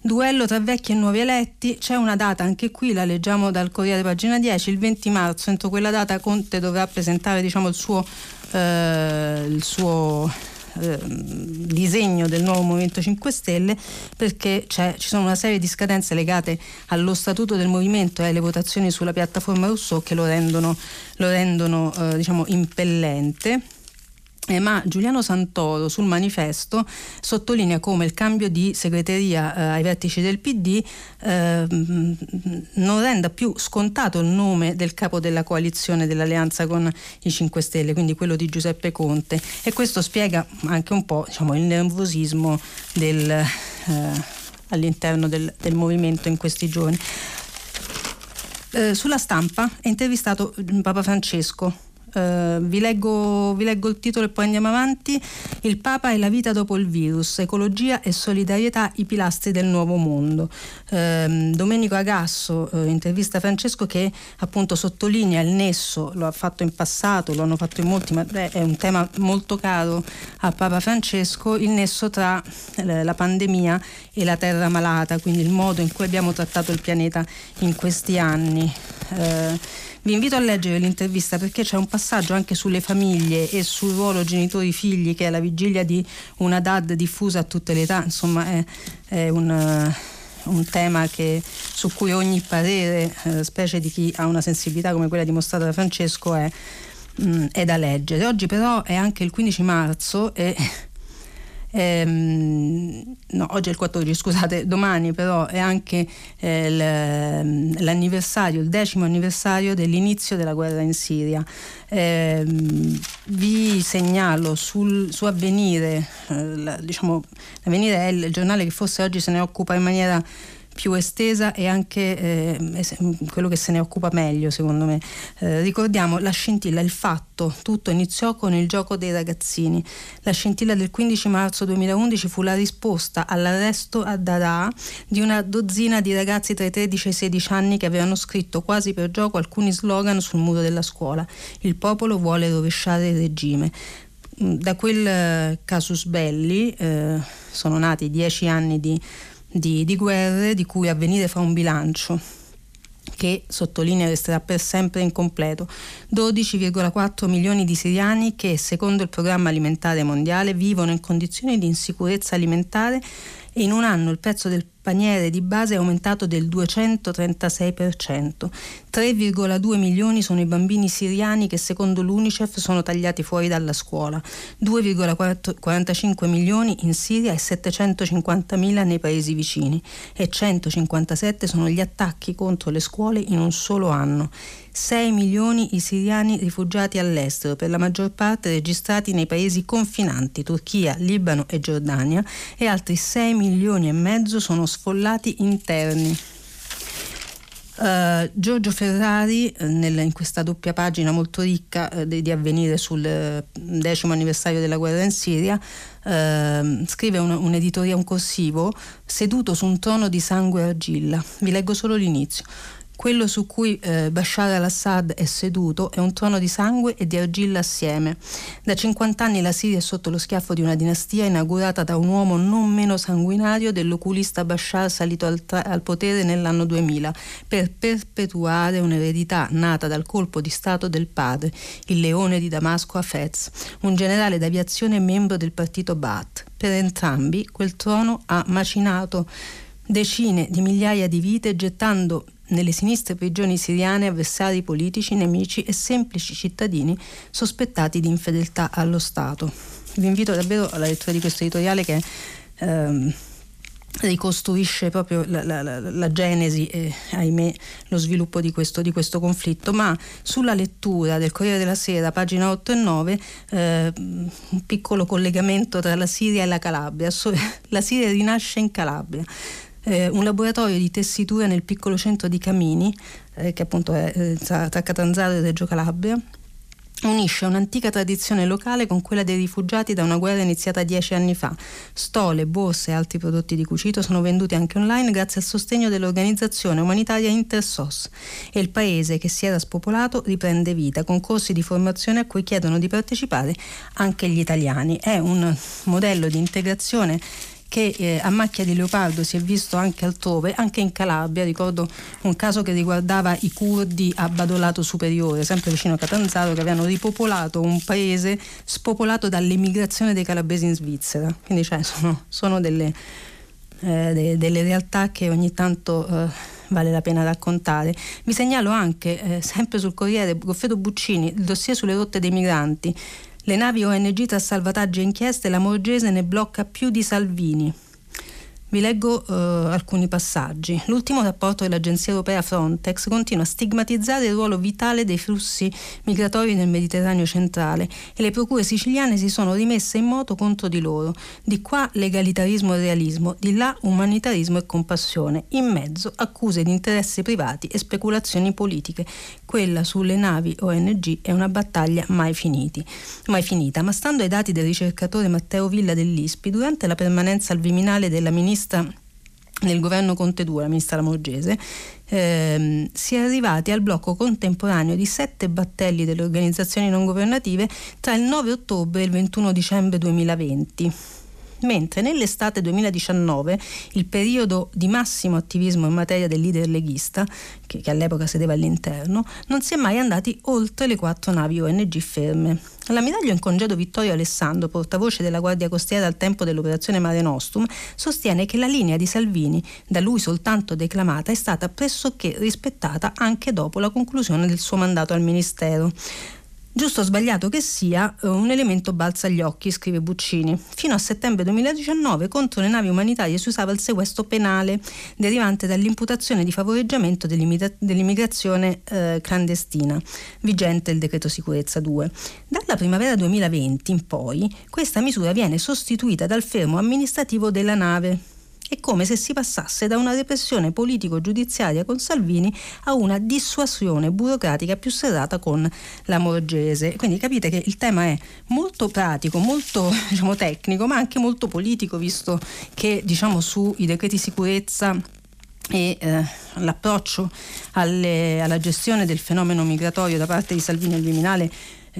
Duello tra vecchi e nuovi eletti, c'è una data, anche qui la leggiamo dal Corriere pagina 10, il 20 marzo, entro quella data Conte dovrà presentare diciamo, il suo, eh, il suo eh, disegno del nuovo Movimento 5 Stelle perché ci sono una serie di scadenze legate allo statuto del movimento e alle votazioni sulla piattaforma Rousseau che lo rendono, lo rendono eh, diciamo, impellente. Eh, ma Giuliano Santoro sul manifesto sottolinea come il cambio di segreteria eh, ai vertici del PD eh, non renda più scontato il nome del capo della coalizione dell'alleanza con i 5 Stelle, quindi quello di Giuseppe Conte e questo spiega anche un po' diciamo, il nervosismo del, eh, all'interno del, del movimento in questi giorni. Eh, sulla stampa è intervistato Papa Francesco Uh, vi, leggo, vi, leggo, il titolo e poi andiamo avanti. Il Papa e la vita dopo il virus, ecologia e solidarietà, i pilastri del nuovo mondo. Uh, Domenico Agasso uh, intervista Francesco che appunto sottolinea il nesso, lo ha fatto in passato, lo hanno fatto in molti, ma è un tema molto caro a Papa Francesco, il nesso tra eh, la pandemia e la terra malata, quindi il modo in cui abbiamo trattato il pianeta in questi anni. Eh, vi invito a leggere l'intervista perché c'è un passaggio anche sulle famiglie e sul ruolo genitori-figli che è la vigilia di una DAD diffusa a tutte le età, insomma è, è un un tema che, su cui ogni parere, eh, specie di chi ha una sensibilità come quella dimostrata da Francesco, è, mh, mm, è da leggere. Oggi però è anche il 15 marzo e ehm, no, oggi è il 14, scusate, domani però è anche eh, l'anniversario, il decimo anniversario dell'inizio della guerra in Siria. Eh, vi segnalo sul, su Avvenire, eh, la, diciamo, Avvenire è il giornale che forse oggi se ne occupa in maniera più estesa e anche eh, quello che se ne occupa meglio secondo me. Eh, ricordiamo la scintilla, il fatto, tutto iniziò con il gioco dei ragazzini. La scintilla del 15 marzo 2011 fu la risposta all'arresto a Darà di una dozzina di ragazzi tra i 13 e i 16 anni che avevano scritto quasi per gioco alcuni slogan sul muro della scuola. Il popolo vuole rovesciare il regime da quel eh, casus belli eh, sono nati dieci anni di di, di guerre di cui avvenire fa un bilancio che sottolinea resterà per sempre incompleto. 12,4 milioni di siriani che, secondo il programma alimentare mondiale, vivono in condizioni di insicurezza alimentare e in un anno il prezzo del paniere di base è aumentato del 236%. 3,2 milioni sono i bambini siriani che secondo l'UNICEF sono tagliati fuori dalla scuola, 2,45 milioni in Siria e 750 mila nei paesi vicini e 157 sono gli attacchi contro le scuole in un solo anno. 6 milioni i siriani rifugiati all'estero, per la maggior parte registrati nei paesi confinanti, Turchia, Libano e Giordania, e altri 6 milioni e mezzo sono sfollati interni. Uh, Giorgio Ferrari uh, nel, in questa doppia pagina molto ricca uh, di, di, avvenire sul decimo anniversario della guerra in Siria ehm, scrive un, un editoria, un corsivo seduto su un trono di sangue e argilla vi leggo solo l'inizio quello su cui eh, Bashar al-Assad è seduto è un trono di sangue e di argilla assieme. Da 50 anni la Siria è sotto lo schiaffo di una dinastia inaugurata da un uomo non meno sanguinario dell'oculista Bashar salito al, tra- al potere nell'anno 2000 per perpetuare un'eredità nata dal colpo di Stato del padre, il leone di Damasco Hafez, un generale d'aviazione e membro del partito Baath. Per entrambi quel trono ha macinato decine di migliaia di vite gettando nelle sinistre prigioni siriane avversari politici, nemici e semplici cittadini sospettati di infedeltà allo Stato. Vi invito davvero alla lettura di questo editoriale che ehm, ricostruisce proprio la, la, la, la, genesi e ahimè lo sviluppo di questo, di questo, conflitto, ma sulla lettura del Corriere della Sera, pagina 8 e 9, eh, un piccolo collegamento tra la Siria e la Calabria. La Siria rinasce in Calabria eh, un laboratorio di tessitura nel piccolo centro di Camini, eh, che appunto è eh, tra, Catanzaro e Reggio Calabria, unisce un'antica tradizione locale con quella dei rifugiati da una guerra iniziata dieci anni fa. Stole, borse e altri prodotti di cucito sono venduti anche online grazie al sostegno dell'organizzazione umanitaria Intersos e il paese che si era spopolato riprende vita con corsi di formazione a cui chiedono di partecipare anche gli italiani. È un modello di integrazione che eh, a macchia di leopardo si è visto anche altrove, anche in Calabria, ricordo un caso che riguardava i curdi a Badolato Superiore, sempre vicino a Catanzaro, che avevano ripopolato un paese spopolato dall'emigrazione dei calabresi in Svizzera. Quindi cioè, sono, sono delle, eh, de, delle, realtà che ogni tanto... Eh, vale la pena raccontare. Vi segnalo anche, eh, sempre sul Corriere, Goffredo Buccini, il dossier sulle rotte dei migranti. Le navi ONG tra salvataggi e inchieste, la Morgese ne blocca più di Salvini. Vi leggo uh, alcuni passaggi. L'ultimo rapporto dell'Agenzia europea Frontex continua a stigmatizzare il ruolo vitale dei flussi migratori nel Mediterraneo centrale e le procure siciliane si sono rimesse in moto contro di loro. Di qua legalitarismo e realismo, di là umanitarismo e compassione, in mezzo accuse di interessi privati e speculazioni politiche. Quella sulle navi ONG è una battaglia mai, finiti, mai finita, ma stando ai dati del ricercatore Matteo Villa dell'ISPI, durante la permanenza al Viminale della ministra ministra nel governo Conte 2, la ministra Lamorgese, ehm, si è arrivati al blocco contemporaneo di sette battelli delle organizzazioni non governative tra il 9 ottobre e il 21 dicembre 2020 mentre nell'estate 2019, il periodo di massimo attivismo in materia del leader leghista, che, che, all'epoca sedeva all'interno, non si è mai andati oltre le quattro navi ONG ferme. L'ammiraglio in congedo Vittorio Alessandro, portavoce della Guardia Costiera al tempo dell'operazione Mare Nostrum, sostiene che la linea di Salvini, da lui soltanto declamata, è stata pressoché rispettata anche dopo la conclusione del suo mandato al Ministero. Giusto o sbagliato che sia, eh, un elemento balza agli occhi, scrive Buccini. Fino a settembre 2019 contro le navi umanitarie si usava il sequestro penale derivante dall'imputazione di favoreggiamento dell'immigrazione eh, clandestina, vigente il decreto sicurezza 2. Dalla primavera 2020 in poi questa misura viene sostituita dal fermo amministrativo della nave è come se si passasse da una repressione politico-giudiziaria con Salvini a una dissuasione burocratica più serrata con la Morgese. Quindi capite che il tema è molto pratico, molto diciamo, tecnico, ma anche molto politico, visto che diciamo, sui decreti sicurezza e eh, l'approccio alle, alla gestione del fenomeno migratorio da parte di Salvini al Viminale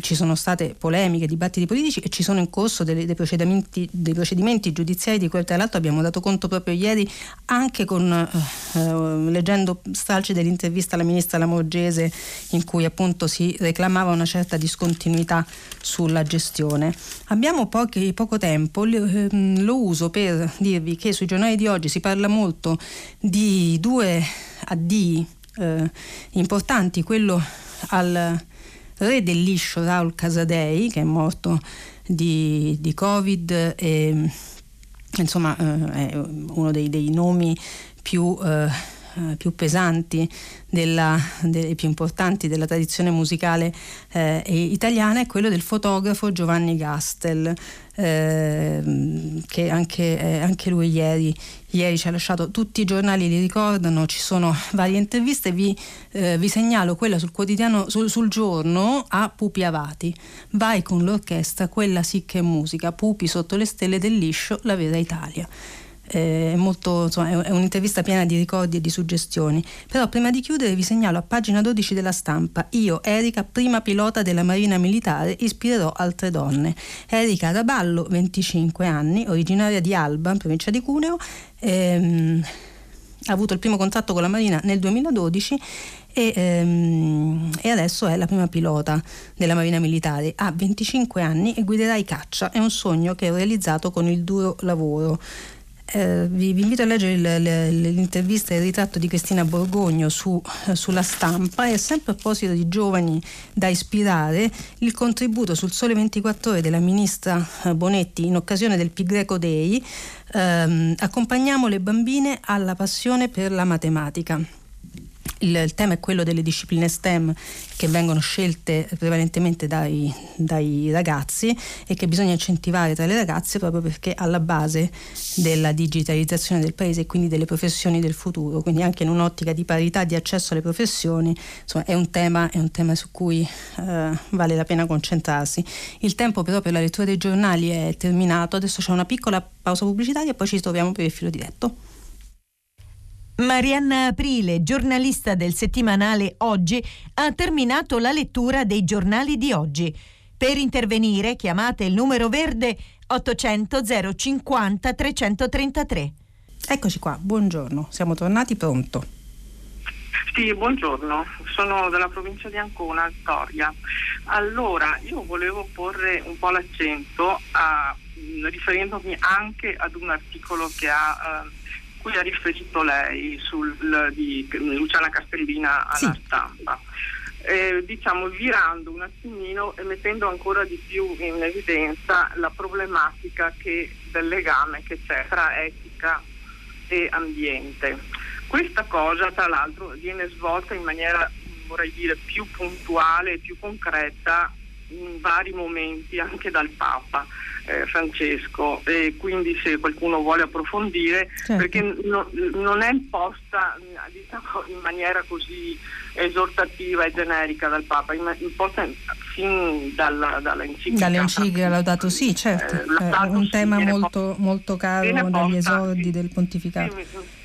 ci sono state polemiche, dibattiti politici e ci sono in corso dei, dei, procedimenti, dei procedimenti, giudiziari di cui tra l'altro abbiamo dato conto proprio ieri anche con, eh, eh, leggendo stralci dell'intervista alla ministra Lamorgese in cui appunto si reclamava una certa discontinuità sulla gestione. Abbiamo pochi, poco tempo, ehm, lo uso per dirvi che sui giornali di oggi si parla molto di due addii eh, importanti, quello al re del liscio Raul Casadei che è morto di, di Covid e insomma eh, è uno dei, dei nomi più eh, più pesanti e più importanti della tradizione musicale eh, italiana è quello del fotografo Giovanni Gastel, eh, che anche, eh, anche, lui ieri, ieri, ci ha lasciato. Tutti i giornali li ricordano, ci sono varie interviste, vi, eh, vi segnalo quella sul quotidiano, sul, sul, giorno a Pupi Avati. Vai con l'orchestra, quella sì che è musica, Pupi sotto le stelle del liscio, la vera Italia è, molto, insomma, è un'intervista piena di ricordi e di suggestioni. Però prima di chiudere vi segnalo a pagina 12 della stampa, io, Erika, prima pilota della Marina Militare, ispirerò altre donne. Erika Raballo, 25 anni, originaria di Alba, in provincia di Cuneo, ehm, ha avuto il primo contatto con la Marina nel 2012 e, ehm, e, adesso è la prima pilota della Marina Militare. Ha 25 anni e guiderà i caccia. È un sogno che ho realizzato con il duro lavoro. Eh, vi, vi, invito a leggere l'intervista e il ritratto di Cristina Borgogno su, sulla stampa. E sempre a proposito di giovani da ispirare il contributo sul Sole 24 ore della ministra eh, Bonetti in occasione del Pi Greco Day ehm, accompagniamo le bambine alla passione per la matematica il, il, tema è quello delle discipline STEM che vengono scelte prevalentemente dai, dai, ragazzi e che bisogna incentivare tra le ragazze proprio perché alla base della digitalizzazione del paese e quindi delle professioni del futuro, quindi anche in un'ottica di parità di accesso alle professioni, insomma è un tema, è un tema su cui eh, vale la pena concentrarsi. Il tempo però per la lettura dei giornali è terminato, adesso c'è una piccola pausa pubblicitaria e poi ci troviamo per il filo diretto. Marianna Aprile, giornalista del settimanale Oggi, ha terminato la lettura dei giornali di oggi. Per intervenire chiamate il numero verde 800 050 333. Eccoci qua, buongiorno, siamo tornati pronto. Sì, buongiorno, sono della provincia di Ancona, Storia. Allora, io volevo porre un po' l'accento a, riferendomi anche ad un articolo che ha eh, cui ha riferito lei sul, di Luciana Castellina alla sì. stampa. Eh, diciamo virando un attimino e mettendo ancora di più in evidenza la problematica che, del legame che c'è tra etica e ambiente. Questa cosa tra l'altro viene svolta in maniera vorrei dire più puntuale e più concreta in vari momenti anche dal Papa eh, Francesco e quindi se qualcuno vuole approfondire certo. perché no, non è imposta diciamo, in maniera così esortativa e generica dal Papa, imposta fin dalla, dalla enciclica. Dall'enciclica Laudato Sì, certo, eh, è un tema molto, molto caro dagli esordi sì, del pontificato. Sì,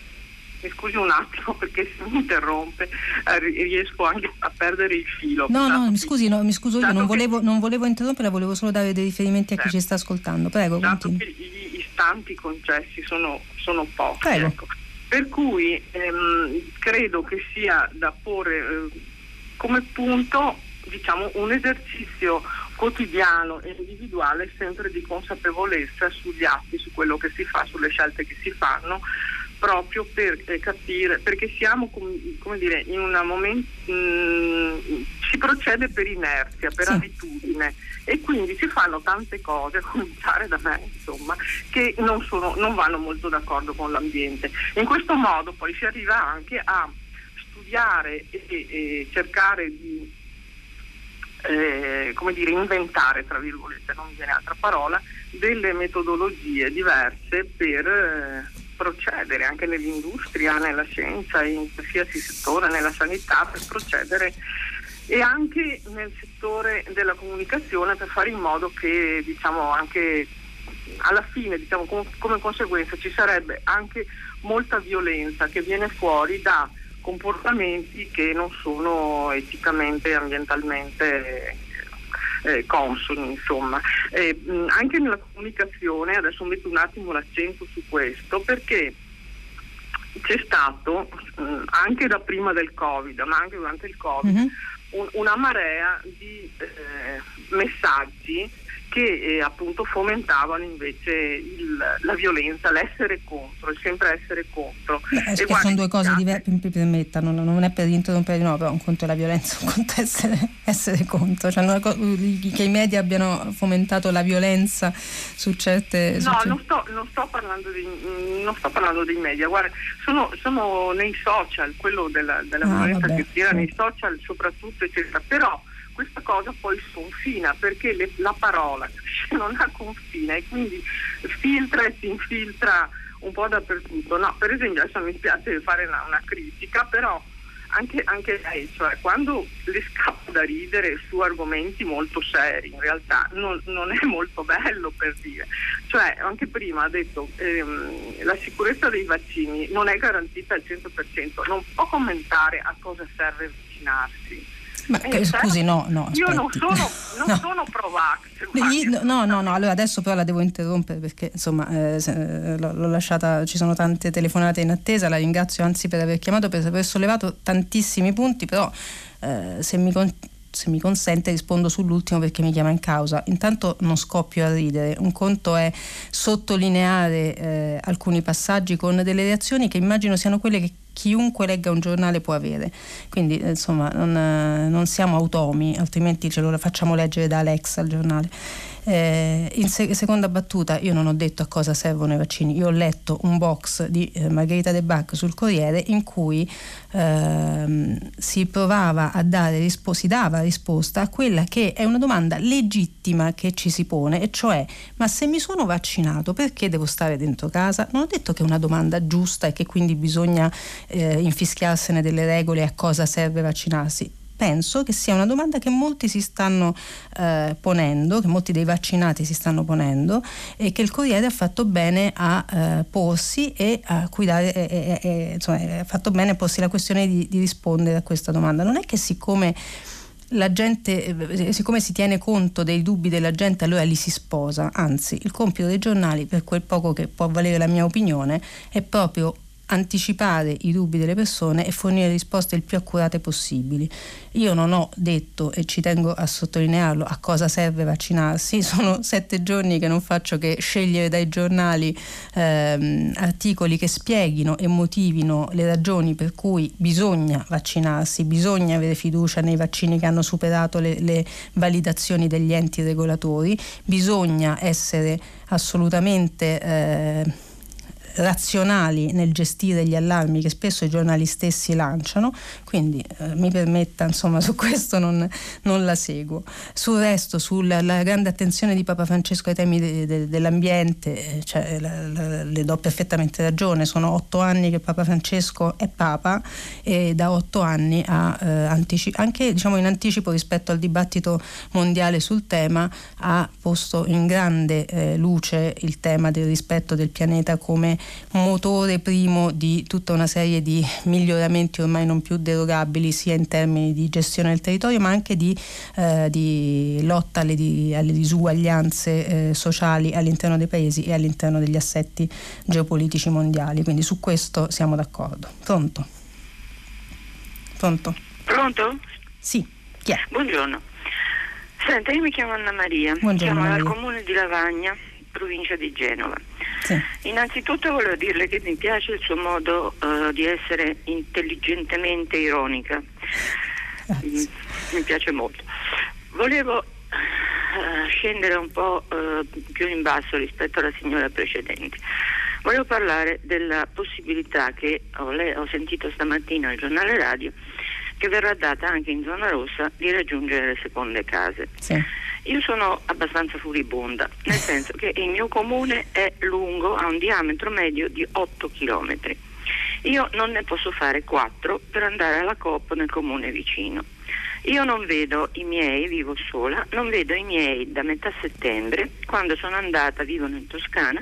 mi scusi un attimo perché se mi interrompe eh, riesco anche a perdere il filo. No, no, mi scusi, no, mi scuso io, non volevo, non volevo interrompere, volevo solo dare dei riferimenti a chi ci sta ascoltando. Prego, continui. Gli istanti concessi sono, sono pochi. Ecco. Per cui ehm, credo che sia da porre eh, come punto diciamo, un esercizio quotidiano e individuale sempre di consapevolezza sugli atti, su quello che si fa, sulle scelte che si fanno, proprio per eh, capire, perché siamo com- come dire, in un momento, mh, si procede per inerzia, per sì. abitudine e quindi si fanno tante cose, a cominciare da me, insomma, che non, sono, non vanno molto d'accordo con l'ambiente. In questo modo poi si arriva anche a studiare e, e cercare di eh, come dire, inventare, tra virgolette, non viene altra parola, delle metodologie diverse per eh, procedere anche nell'industria, nella scienza, in qualsiasi settore, nella sanità, per procedere e anche nel settore della comunicazione per fare in modo che diciamo anche alla fine diciamo, com- come conseguenza ci sarebbe anche molta violenza che viene fuori da comportamenti che non sono eticamente e ambientalmente eh, consoni, insomma. Eh, anche nella comunicazione, adesso metto un attimo l'accento su questo, perché c'è stato anche da prima del Covid, ma anche durante il Covid, mm-hmm. un, una marea di eh, messaggi che eh, appunto fomentavano invece il, la violenza, l'essere contro, il sempre essere contro. Beh, e sono due cose diverse, mi permettano, non è per interrompere di nuovo, però un conto è la violenza, un conto è essere, essere contro, cioè, non, che i media abbiano fomentato la violenza su certe... Su no, certe... Non, sto, non, sto parlando di, non sto parlando dei media, guarda, sono, sono nei social, quello della, della ah, violenza vabbè, che gira sì. nei social soprattutto, eccetera, però questa cosa poi sconfina perché le, la parola non ha confine e quindi filtra e si infiltra un po' dappertutto. No, per esempio adesso mi spiace fare una, una critica, però anche, anche, lei, cioè quando le scappa da ridere su argomenti molto seri, in realtà non, non è molto bello per dire. Cioè, anche prima ha detto ehm, la sicurezza dei vaccini non è garantita al 100%, non può commentare a cosa serve vaccinarsi ma eh, scusi, no, no. Io non sono, non no. sono pro-vax. No, no, no, allora adesso però la devo interrompere perché insomma eh, eh l'ho lasciata, ci sono tante telefonate in attesa, la ringrazio anzi per aver chiamato, per aver sollevato tantissimi punti, però eh, se mi se mi consente rispondo sull'ultimo perché mi chiama in causa. Intanto non scoppio a ridere, un conto è sottolineare eh, alcuni passaggi con delle reazioni che immagino siano quelle che chiunque legga un giornale può avere. Quindi eh, insomma non, eh, non siamo automi, altrimenti ce lo facciamo leggere da Alexa il giornale. Eh, in se- seconda battuta, io non ho detto a cosa servono i vaccini, io ho letto un box di eh, Margherita De Bac sul Corriere in cui ehm, si provava a dare rispo- si dava risposta a quella che è una domanda legittima che ci si pone, e cioè: ma se mi sono vaccinato perché devo stare dentro casa? Non ho detto che è una domanda giusta e che quindi bisogna eh, infischiarsene delle regole a cosa serve vaccinarsi penso che sia una domanda che molti si stanno eh, ponendo, che molti dei vaccinati si stanno ponendo e che il Corriere ha fatto bene a eh, porsi e a cuidare, e, e, insomma, ha fatto bene a porsi la questione di, di rispondere a questa domanda. Non è che siccome la gente, eh, siccome si tiene conto dei dubbi della gente, allora li si sposa. Anzi, il compito dei giornali, per quel poco che può valere la mia opinione, è proprio anticipare i dubbi delle persone e fornire risposte il più accurate possibili. Io non ho detto, e ci tengo a sottolinearlo, a cosa serve vaccinarsi. Sono sette giorni che non faccio che scegliere dai giornali ehm, articoli che spieghino e motivino le ragioni per cui bisogna vaccinarsi, bisogna avere fiducia nei vaccini che hanno superato le, le validazioni degli enti regolatori, bisogna essere assolutamente... Eh, razionali nel gestire gli allarmi che spesso i giornali stessi lanciano, quindi eh, mi permetta, insomma, su questo non, non, la seguo. Sul resto, sulla grande attenzione di Papa Francesco ai temi de, de, dell'ambiente, eh, cioè, la, la, le do perfettamente ragione, sono otto anni che Papa Francesco è Papa e da otto anni ha eh, anticipato, anche diciamo, in anticipo rispetto al dibattito mondiale sul tema, ha posto in grande eh, luce il tema del rispetto del pianeta come motore primo di tutta una serie di miglioramenti ormai non più derogabili sia in termini di gestione del territorio ma anche di, eh, di lotta alle, di, alle disuguaglianze eh, sociali all'interno dei paesi e all'interno degli assetti geopolitici mondiali. Quindi su questo siamo d'accordo. Pronto? Pronto? Pronto? Sì, chi è? Buongiorno. Senta, io mi chiamo Anna Maria, Buongiorno, chiamo dal comune di Lavagna, provincia di Genova. Sì. Innanzitutto volevo dirle che mi piace il suo modo uh, di essere intelligentemente ironica. Mm, mi piace molto. Volevo uh, scendere un po' uh, più in basso rispetto alla signora precedente. Volevo parlare della possibilità che ho, le- ho sentito stamattina al giornale radio che verrà data anche in zona rossa di raggiungere le seconde case. Sì. Io sono abbastanza furibonda, nel senso che il mio comune è lungo, ha un diametro medio di 8 km. Io non ne posso fare 4 per andare alla COP nel comune vicino. Io non vedo i miei, vivo sola, non vedo i miei da metà settembre, quando sono andata, vivono in Toscana,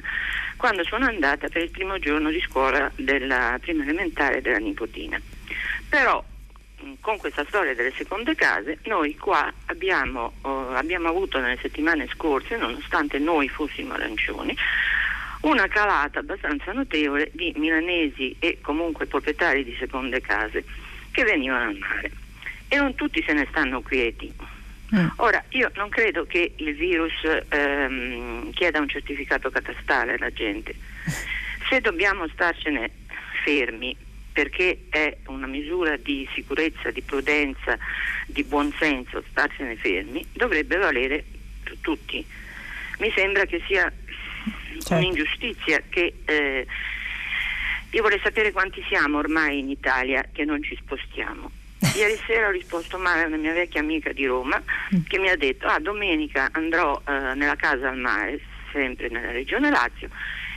quando sono andata per il primo giorno di scuola della prima elementare della nipotina. Però con questa storia delle seconde case noi qua abbiamo, oh, abbiamo avuto nelle settimane scorse, nonostante noi fossimo arancioni, una calata abbastanza notevole di milanesi e comunque proprietari di seconde case che venivano al mare e non tutti se ne stanno quieti. Mm. Ora, io non credo che il virus ehm, chieda un certificato catastale alla gente. Se dobbiamo starcene fermi perché è una misura di sicurezza, di prudenza, di buonsenso starsene fermi, dovrebbe valere per tutti. Mi sembra che sia certo. un'ingiustizia che eh, io vorrei sapere quanti siamo ormai in Italia che non ci spostiamo. Ieri sera ho risposto male a una mia vecchia amica di Roma mm. che mi ha detto ah domenica andrò eh, nella casa al mare, sempre nella regione Lazio,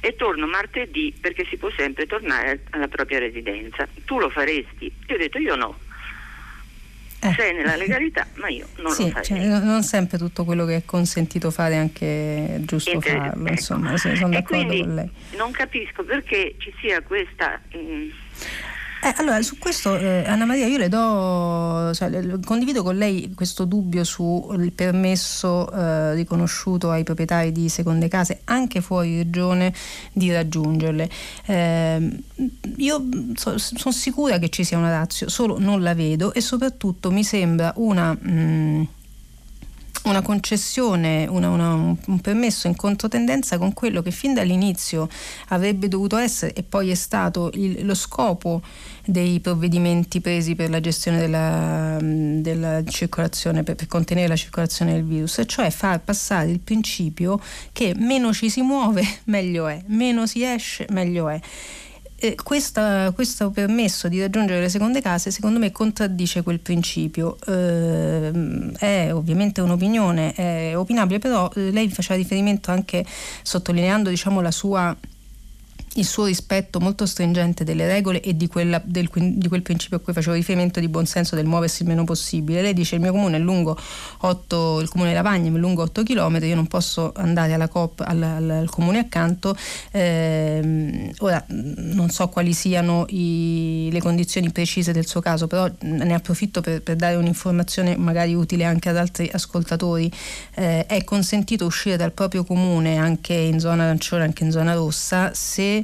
e torno martedì perché si può sempre tornare alla propria residenza. Tu lo faresti? Io ho detto io no. Eh. Sei nella legalità, ma io non sì, lo farei. Cioè, non sempre tutto quello che è consentito fare è anche giusto Inter- farlo, ecco. insomma, sono d'accordo con lei. Non capisco perché ci sia questa... Mh, mm, eh, allora, su questo, eh, Anna Maria, io le do, cioè, le, condivido con lei questo dubbio sul permesso eh, riconosciuto ai proprietari di seconde case, anche fuori regione, di raggiungerle. Eh, io so, sono sicura che ci sia una razza, solo non la vedo e soprattutto mi sembra una... Mh, mm, una concessione, una, una, un permesso in controtendenza con quello che fin dall'inizio avrebbe dovuto essere e poi è stato il, lo scopo dei provvedimenti presi per la gestione della, della circolazione, per, per, contenere la circolazione del virus, cioè far passare il principio che meno ci si muove meglio è, meno si esce meglio è eh, questa, questo permesso di raggiungere le seconde case secondo me contraddice quel principio. Eh, è ovviamente un'opinione, è opinabile, però eh, lei faceva riferimento anche sottolineando diciamo, la sua il suo rispetto molto stringente delle regole e di, quella, del, di, quel principio a cui facevo riferimento di buonsenso del muoversi il meno possibile. Lei dice il mio comune è lungo 8, il comune Lavagna è lungo 8 km, io non posso andare alla COP, al, al, al comune accanto. Eh, ora non so quali siano i, le condizioni precise del suo caso, però ne approfitto per, per dare un'informazione magari utile anche ad altri ascoltatori. Eh, è consentito uscire dal proprio comune anche in zona arancione, anche in zona rossa, se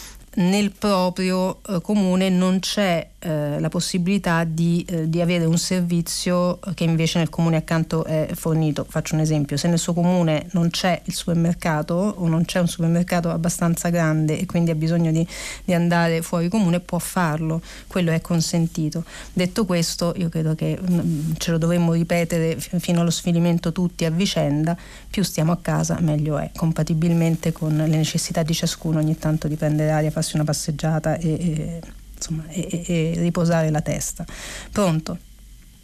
nel proprio eh, comune non c'è eh, la possibilità di, eh, di, avere un servizio che invece nel comune accanto è fornito. Faccio un esempio, se nel suo comune non c'è il supermercato o non c'è un supermercato abbastanza grande e quindi ha bisogno di, di andare fuori comune, può farlo, quello è consentito. Detto questo, io credo che mh, mm, ce lo dovremmo ripetere f- fino allo sfinimento tutti a vicenda, più stiamo a casa meglio è, compatibilmente con le necessità di ciascuno ogni tanto di prendere aria, farsi una passeggiata e, e insomma, e, e, riposare la testa. Pronto?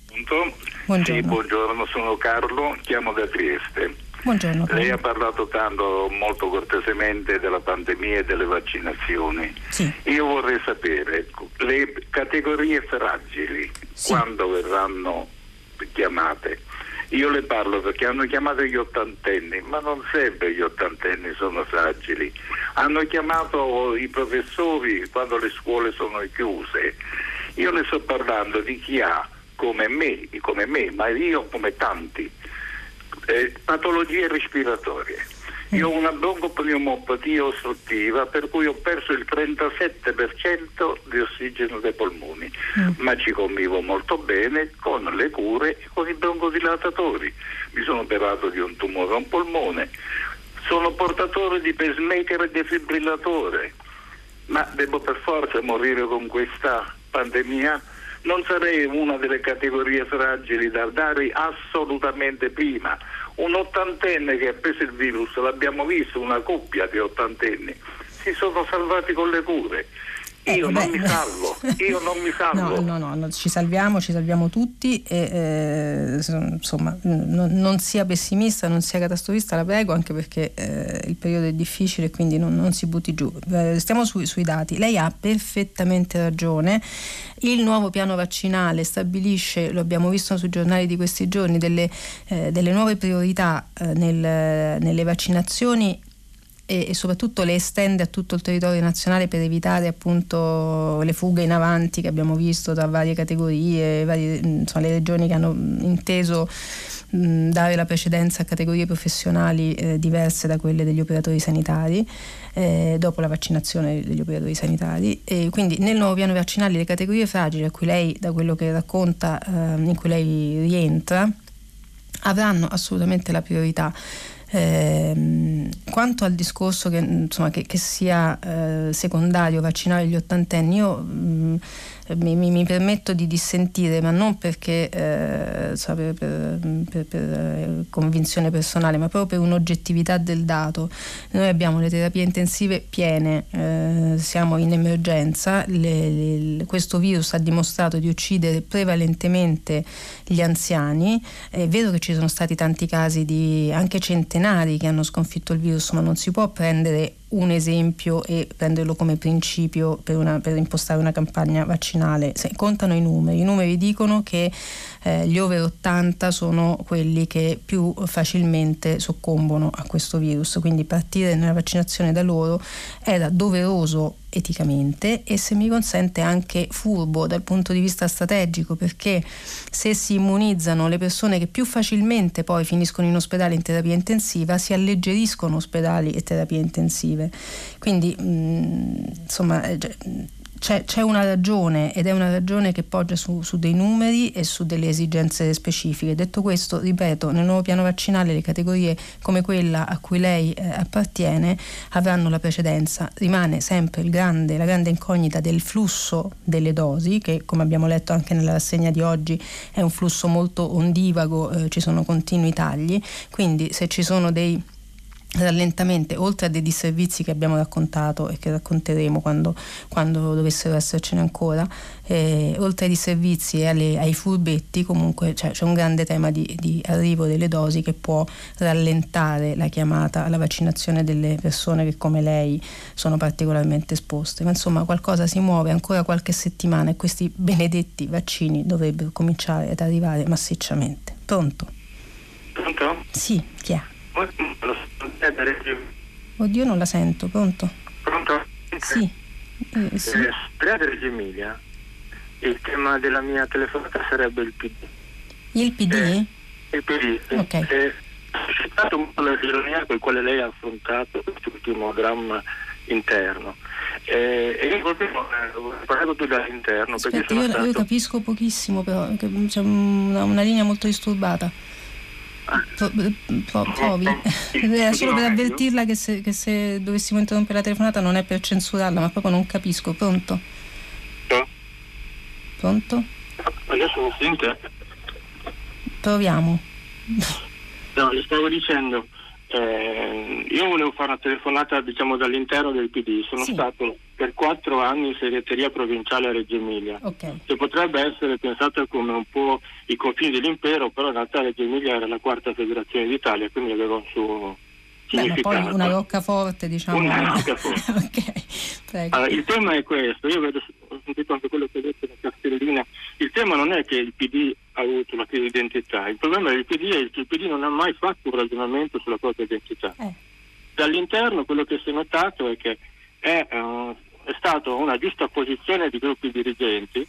Pronto? Buongiorno. Sì, buongiorno, sono Carlo, chiamo da Trieste. Buongiorno. Carlo. Lei ha parlato tanto, molto cortesemente della pandemia e delle vaccinazioni. Sì. Io vorrei sapere le categorie fragili sì. quando verranno chiamate io le parlo perché hanno chiamato gli ottantenni, ma non sempre gli ottantenni sono fragili. Hanno chiamato i professori quando le scuole sono chiuse. Io le sto parlando di chi ha, come me, come me ma io come tanti, eh, patologie respiratorie io ho una broncopneumopatia ostruttiva per cui ho perso il 37% di ossigeno dai polmoni, mm. ma ci convivo molto bene con le cure e con i broncodilatatori. Mi sono operato di un tumore a un polmone, sono portatore di pacemaker e defibrillatore, ma devo per forza morire con questa pandemia? Non sarei una delle categorie fragili da dare assolutamente prima un ottantenne che ha preso il virus, l'abbiamo visto, una coppia di ottantenni, si sono salvati con le cure. Eh, io, non mi salvo, io non mi salvo. No, no, no, ci salviamo, ci salviamo tutti e eh, insomma non, non, sia pessimista, non sia catastrofista, la prego, anche perché eh, il periodo è difficile quindi non, non si butti giù. Eh, stiamo su, sui dati, lei ha perfettamente ragione, il nuovo piano vaccinale stabilisce, lo abbiamo visto sui giornali di questi giorni, delle, eh, delle nuove priorità eh, nel, nelle vaccinazioni e, e, soprattutto le estende a tutto il territorio nazionale per evitare appunto le fughe in avanti che abbiamo visto da varie categorie, varie, insomma, le regioni che hanno inteso mh, dare la precedenza a categorie professionali eh, diverse da quelle degli operatori sanitari. Eh, dopo la vaccinazione degli operatori sanitari e quindi nel nuovo piano vaccinale le categorie fragili a cui lei da quello che racconta eh, in cui lei rientra avranno assolutamente la priorità eh, quanto al discorso che, insomma, che, che sia eh, secondario vaccinare gli ottantenni, io mh, mi, mi, mi, permetto di dissentire, ma non perché eh, so, per, per, per, eh, convinzione personale, ma proprio per un'oggettività del dato. Noi abbiamo le terapie intensive piene, eh, siamo in emergenza, le, le, questo virus ha dimostrato di uccidere prevalentemente gli anziani. È vero che ci sono stati tanti casi di anche centenari che hanno sconfitto il virus, ma non si può prendere un esempio e prenderlo come principio per, una, per, impostare una campagna vaccinale. Se contano i numeri, i numeri dicono che eh, gli over 80 sono quelli che più facilmente soccombono a questo virus, quindi partire nella vaccinazione da loro era doveroso eticamente e se mi consente anche furbo dal punto di vista strategico perché se si immunizzano le persone che più facilmente poi finiscono in ospedale in terapia intensiva si alleggeriscono ospedali e terapie intensive. Quindi mh, mm, insomma eh, c'è, c'è, una ragione ed è una ragione che poggia su, su, dei numeri e su delle esigenze specifiche. Detto questo, ripeto, nel nuovo piano vaccinale le categorie come quella a cui lei eh, appartiene avranno la precedenza. Rimane sempre grande, la grande incognita del flusso delle dosi, che come abbiamo letto anche nella rassegna di oggi è un flusso molto ondivago, eh, ci sono continui tagli, quindi se ci sono dei rallentamenti, oltre a dei disservizi che abbiamo raccontato e che racconteremo quando, quando dovessero essercene ancora, eh, oltre ai disservizi e alle, ai furbetti, comunque cioè, c'è un grande tema di, di, arrivo delle dosi che può rallentare la chiamata alla vaccinazione delle persone che come lei sono particolarmente esposte. Ma insomma qualcosa si muove ancora qualche settimana e questi benedetti vaccini dovrebbero cominciare ad arrivare massicciamente. Pronto? Pronto? Sì, chi è? Oddio, non la sento, pronto? Pronto? Sì. Eh, sì. Eh, Reggio Emilia, il tema della mia telefonata sarebbe il PD. Il PD? Eh, il PD. Ok. Eh, citato un po' la ironia con quale lei ha affrontato quest'ultimo dramma interno. Eh, e io proprio eh, parlavo più dall'interno. Aspetta, io, stato... io, capisco pochissimo, però c'è una, una linea molto disturbata. Provi. Era solo per avvertirla che se, che se, dovessimo interrompere la telefonata non è per censurarla, ma proprio non capisco. Pronto? Pronto? Adesso mi sente? Proviamo. No, le stavo dicendo, eh, io volevo fare una telefonata diciamo dall'interno del PD, sono sì. stato per quattro anni in segreteria provinciale a Reggio Emilia, okay. che potrebbe essere pensata come un po' i confini dell'impero, però in realtà Reggio Emilia era la quarta federazione d'Italia, quindi aveva un suo Beh, poi una roccaforte, diciamo. Una roccaforte. okay. allora, il tema è questo, io vedo, ho sentito anche quello che ha detto la Castellina, il tema non è che il PD ha avuto una crisi di identità, il problema del PD è che il PD non ha mai fatto un ragionamento sulla propria identità. Eh. Dall'interno quello che si è notato è che è, uh, è stata una giusta posizione di gruppi dirigenti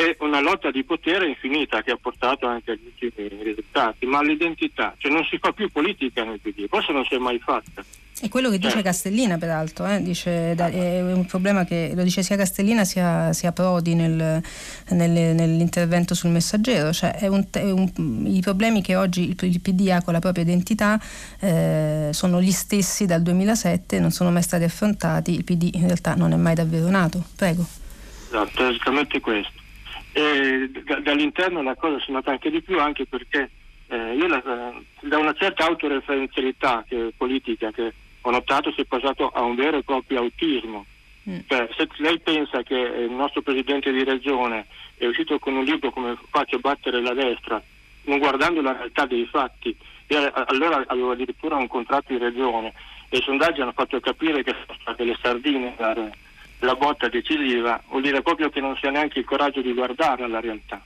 e una lotta di potere infinita che ha portato anche agli ultimi risultati, ma l'identità, cioè non si fa più politica nel PD, forse non si è mai fatta. È quello che dice eh. Castellina, peraltro, eh? dice, è un problema che lo dice sia Castellina sia, sia Prodi nel, nel, nell'intervento sul messaggero, cioè è un, è un, i problemi che oggi il, il, PD ha con la propria identità eh, sono gli stessi dal 2007, non sono mai stati affrontati, il PD in realtà non è mai davvero nato. Prego. Esatto, è esattamente questo. E da, dall'interno la cosa si nota anche di più anche perché eh, io la, da una certa autoreferenzialità che, politica che ho notato si è passato a un vero e proprio autismo. Mm. Cioè, se lei pensa che il nostro presidente di regione è uscito con un libro come Faccio battere la destra, non guardando la realtà dei fatti, e allora aveva addirittura un contratto in regione e i sondaggi hanno fatto capire che sono state le sardine la, la botta decisiva, vuol dire proprio che non si ha neanche il coraggio di guardare la realtà.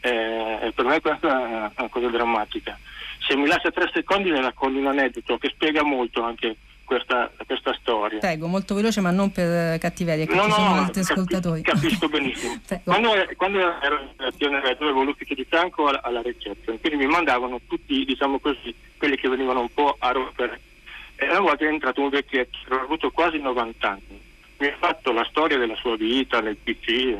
Eh, per me questa è una cosa drammatica. Se mi lascia tre secondi le racconto un aneddoto che spiega molto anche questa, questa, storia. Prego, molto veloce ma non per cattiveria, che no, ci no, sono no, altri capi- ascoltatori. Capisco benissimo. quando, quando, ero in relazione avevo l'ufficio di fianco alla, alla reception, quindi mi mandavano tutti, diciamo così, quelli che venivano un po' a rompere. E una volta è entrato un vecchietto, avuto quasi 90 anni, mi ha fatto la storia della sua vita nel PC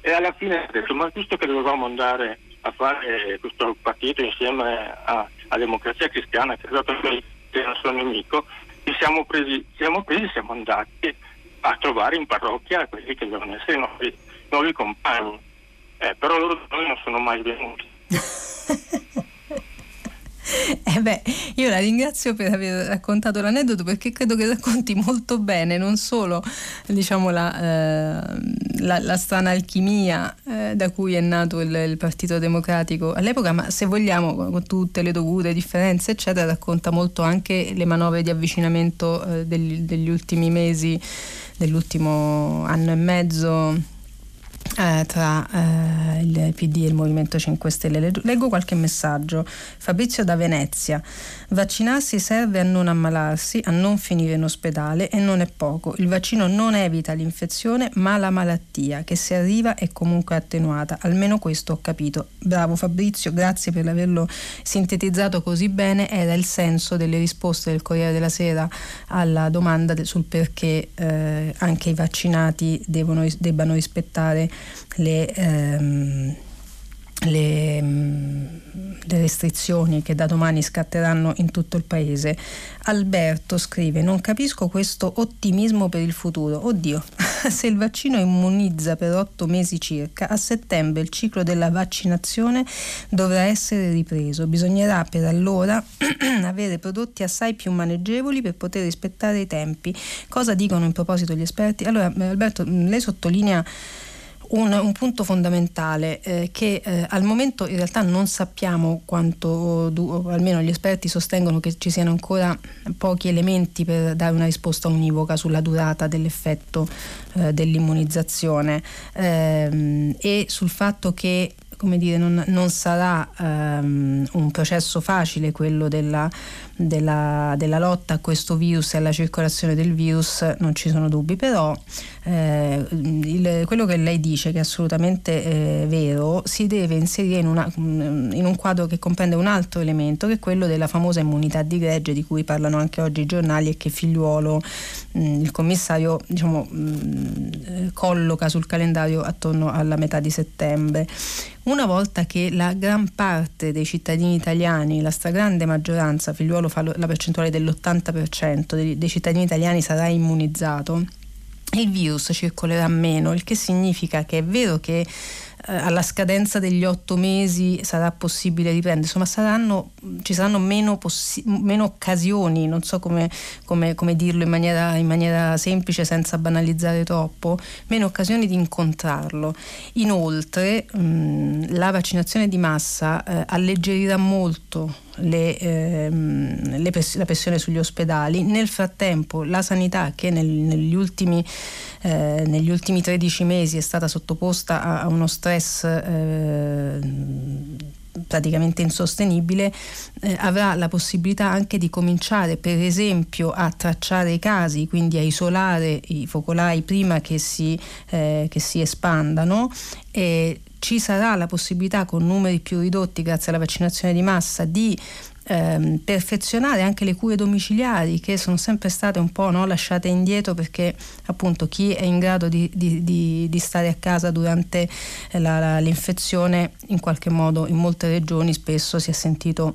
e alla fine ha detto, ma giusto che dovevamo andare a fare questo partito insieme a, a Democrazia Cristiana, che è stato il nostro nemico, ci siamo presi, siamo presi, siamo andati a trovare in parrocchia quelli che devono essere i nuovi, nuovi compagni. Eh, però loro non sono mai venuti. Eh beh, io la ringrazio per aver raccontato l'aneddoto perché credo che racconti molto bene non solo diciamo, la, eh, la, la, strana alchimia eh, da cui è nato il, il, Partito Democratico all'epoca, ma se vogliamo con tutte le dovute differenze eccetera, racconta molto anche le manovre di avvicinamento eh, degli, degli ultimi mesi, dell'ultimo anno e mezzo eh, tra eh, il PD e il Movimento 5 Stelle. Leggo qualche messaggio. Fabrizio da Venezia. Vaccinarsi serve a non ammalarsi, a non finire in ospedale e non è poco. Il vaccino non evita l'infezione ma la malattia che se arriva è comunque attenuata. Almeno questo ho capito. Bravo Fabrizio, grazie per averlo sintetizzato così bene. Era il senso delle risposte del Corriere della Sera alla domanda sul perché eh, anche i vaccinati devono, debbano rispettare le, ehm, le, mm, le, restrizioni che da domani scatteranno in tutto il paese. Alberto scrive: Non capisco questo ottimismo per il futuro. Oddio, se il vaccino immunizza per otto mesi circa, a settembre il ciclo della vaccinazione dovrà essere ripreso. Bisognerà per allora avere prodotti assai più maneggevoli per poter rispettare i tempi. Cosa dicono in proposito gli esperti? Allora, Alberto, lei sottolinea un, un punto fondamentale eh, che eh, al momento in realtà non sappiamo quanto, du- almeno gli esperti sostengono che ci siano ancora pochi elementi per dare una risposta univoca sulla durata dell'effetto eh, dell'immunizzazione. Ehm, e sul fatto che come dire, non, non sarà um, un processo facile quello della, della, della, lotta a questo virus e alla circolazione del virus, non ci sono dubbi, però eh, il, quello che lei dice, che è assolutamente eh, vero, si deve inserire in, una, in, un quadro che comprende un altro elemento, che è quello della famosa immunità di gregge di cui parlano anche oggi i giornali e che Figliuolo, mh, il commissario, diciamo, mh, colloca sul calendario attorno alla metà di settembre. Una volta che la gran parte dei cittadini italiani, la stragrande maggioranza, figliuolo fa la percentuale dell'80% dei, dei cittadini italiani sarà immunizzato, il virus circolerà meno, il che significa che è vero che eh, alla scadenza degli otto mesi sarà possibile riprendere, insomma saranno, ci saranno meno, possi- meno, occasioni, non so come, come, come dirlo in maniera, in maniera, semplice senza banalizzare troppo, meno occasioni di incontrarlo. Inoltre mh, la vaccinazione di massa eh, alleggerirà molto le, ehm, le press- la pressione sugli ospedali. Nel frattempo la sanità che nel, negli, ultimi, eh, negli, ultimi, 13 mesi è stata sottoposta a, a uno stress eh, praticamente insostenibile, eh, avrà la possibilità anche di cominciare per esempio a tracciare i casi, quindi a isolare i focolai prima che si, eh, che si espandano. E ci sarà la possibilità con numeri più ridotti grazie alla vaccinazione di massa di ehm, perfezionare anche le cure domiciliari che sono sempre state un po' no, lasciate indietro perché appunto chi è in grado di, di, di, di stare a casa durante la, la, l'infezione in qualche modo in molte regioni spesso si è sentito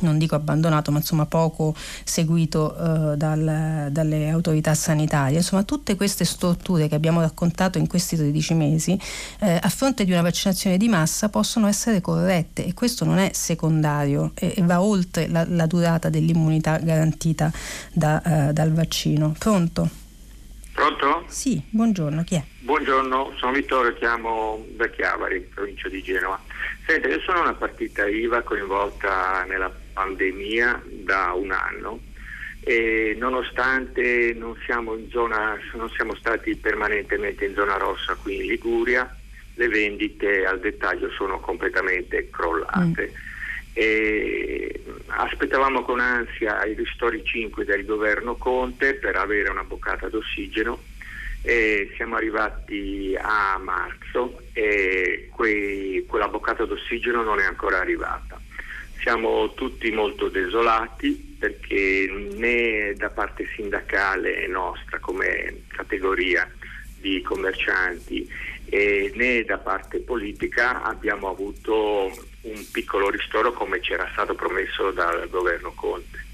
non dico abbandonato, ma insomma poco seguito eh, dal, dalle autorità sanitarie. Insomma, tutte queste storture che abbiamo raccontato in questi 13 mesi, eh, a fronte di una vaccinazione di massa, possono essere corrette e questo non è secondario e, e va oltre la, la, durata dell'immunità garantita da, eh, dal vaccino. Pronto? Pronto? Sì, buongiorno, chi è? Buongiorno, sono Vittorio, chiamo da Chiavari, provincia di Genova. Senta, io sono una partita IVA coinvolta nella pandemia da un anno e nonostante non siamo, zona, non siamo stati permanentemente in zona rossa qui in Liguria, le vendite al dettaglio sono completamente crollate. Mm. E aspettavamo con ansia i ristori 5 del governo Conte per avere una boccata d'ossigeno e siamo arrivati a marzo e quei, quella boccata d'ossigeno non è ancora arrivata. Siamo tutti molto desolati perché né da parte sindacale nostra come categoria di commercianti né da parte politica abbiamo avuto un piccolo ristoro come c'era stato promesso dal governo Conte.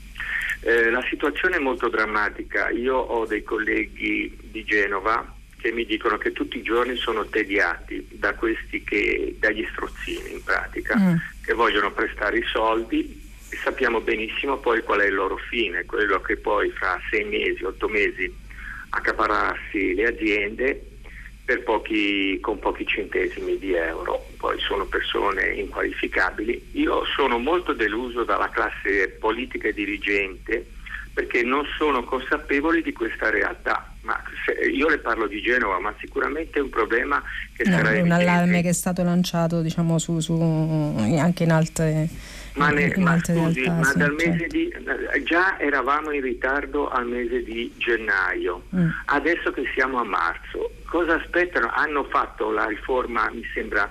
Eh, la situazione è molto drammatica. Io ho dei colleghi di Genova che mi dicono che tutti i giorni sono tediati da questi che, dagli strozzini in pratica, mm. che vogliono prestare i soldi e sappiamo benissimo poi qual è il loro fine, quello che poi fra sei mesi, otto mesi accaparrarsi le aziende pochi, con pochi centesimi di euro, poi sono persone inqualificabili. Io sono molto deluso dalla classe politica e dirigente perché non sono consapevoli di questa realtà. Ma io le parlo di Genova, ma sicuramente è un problema che no, sarà... È un allarme che è stato lanciato diciamo, su, su, anche in altre ma, ne, ma scusi, realtà, ma dal mese certo. di, già eravamo in ritardo al mese di gennaio, mm. adesso che siamo a marzo, cosa aspettano? Hanno fatto la riforma, mi sembra,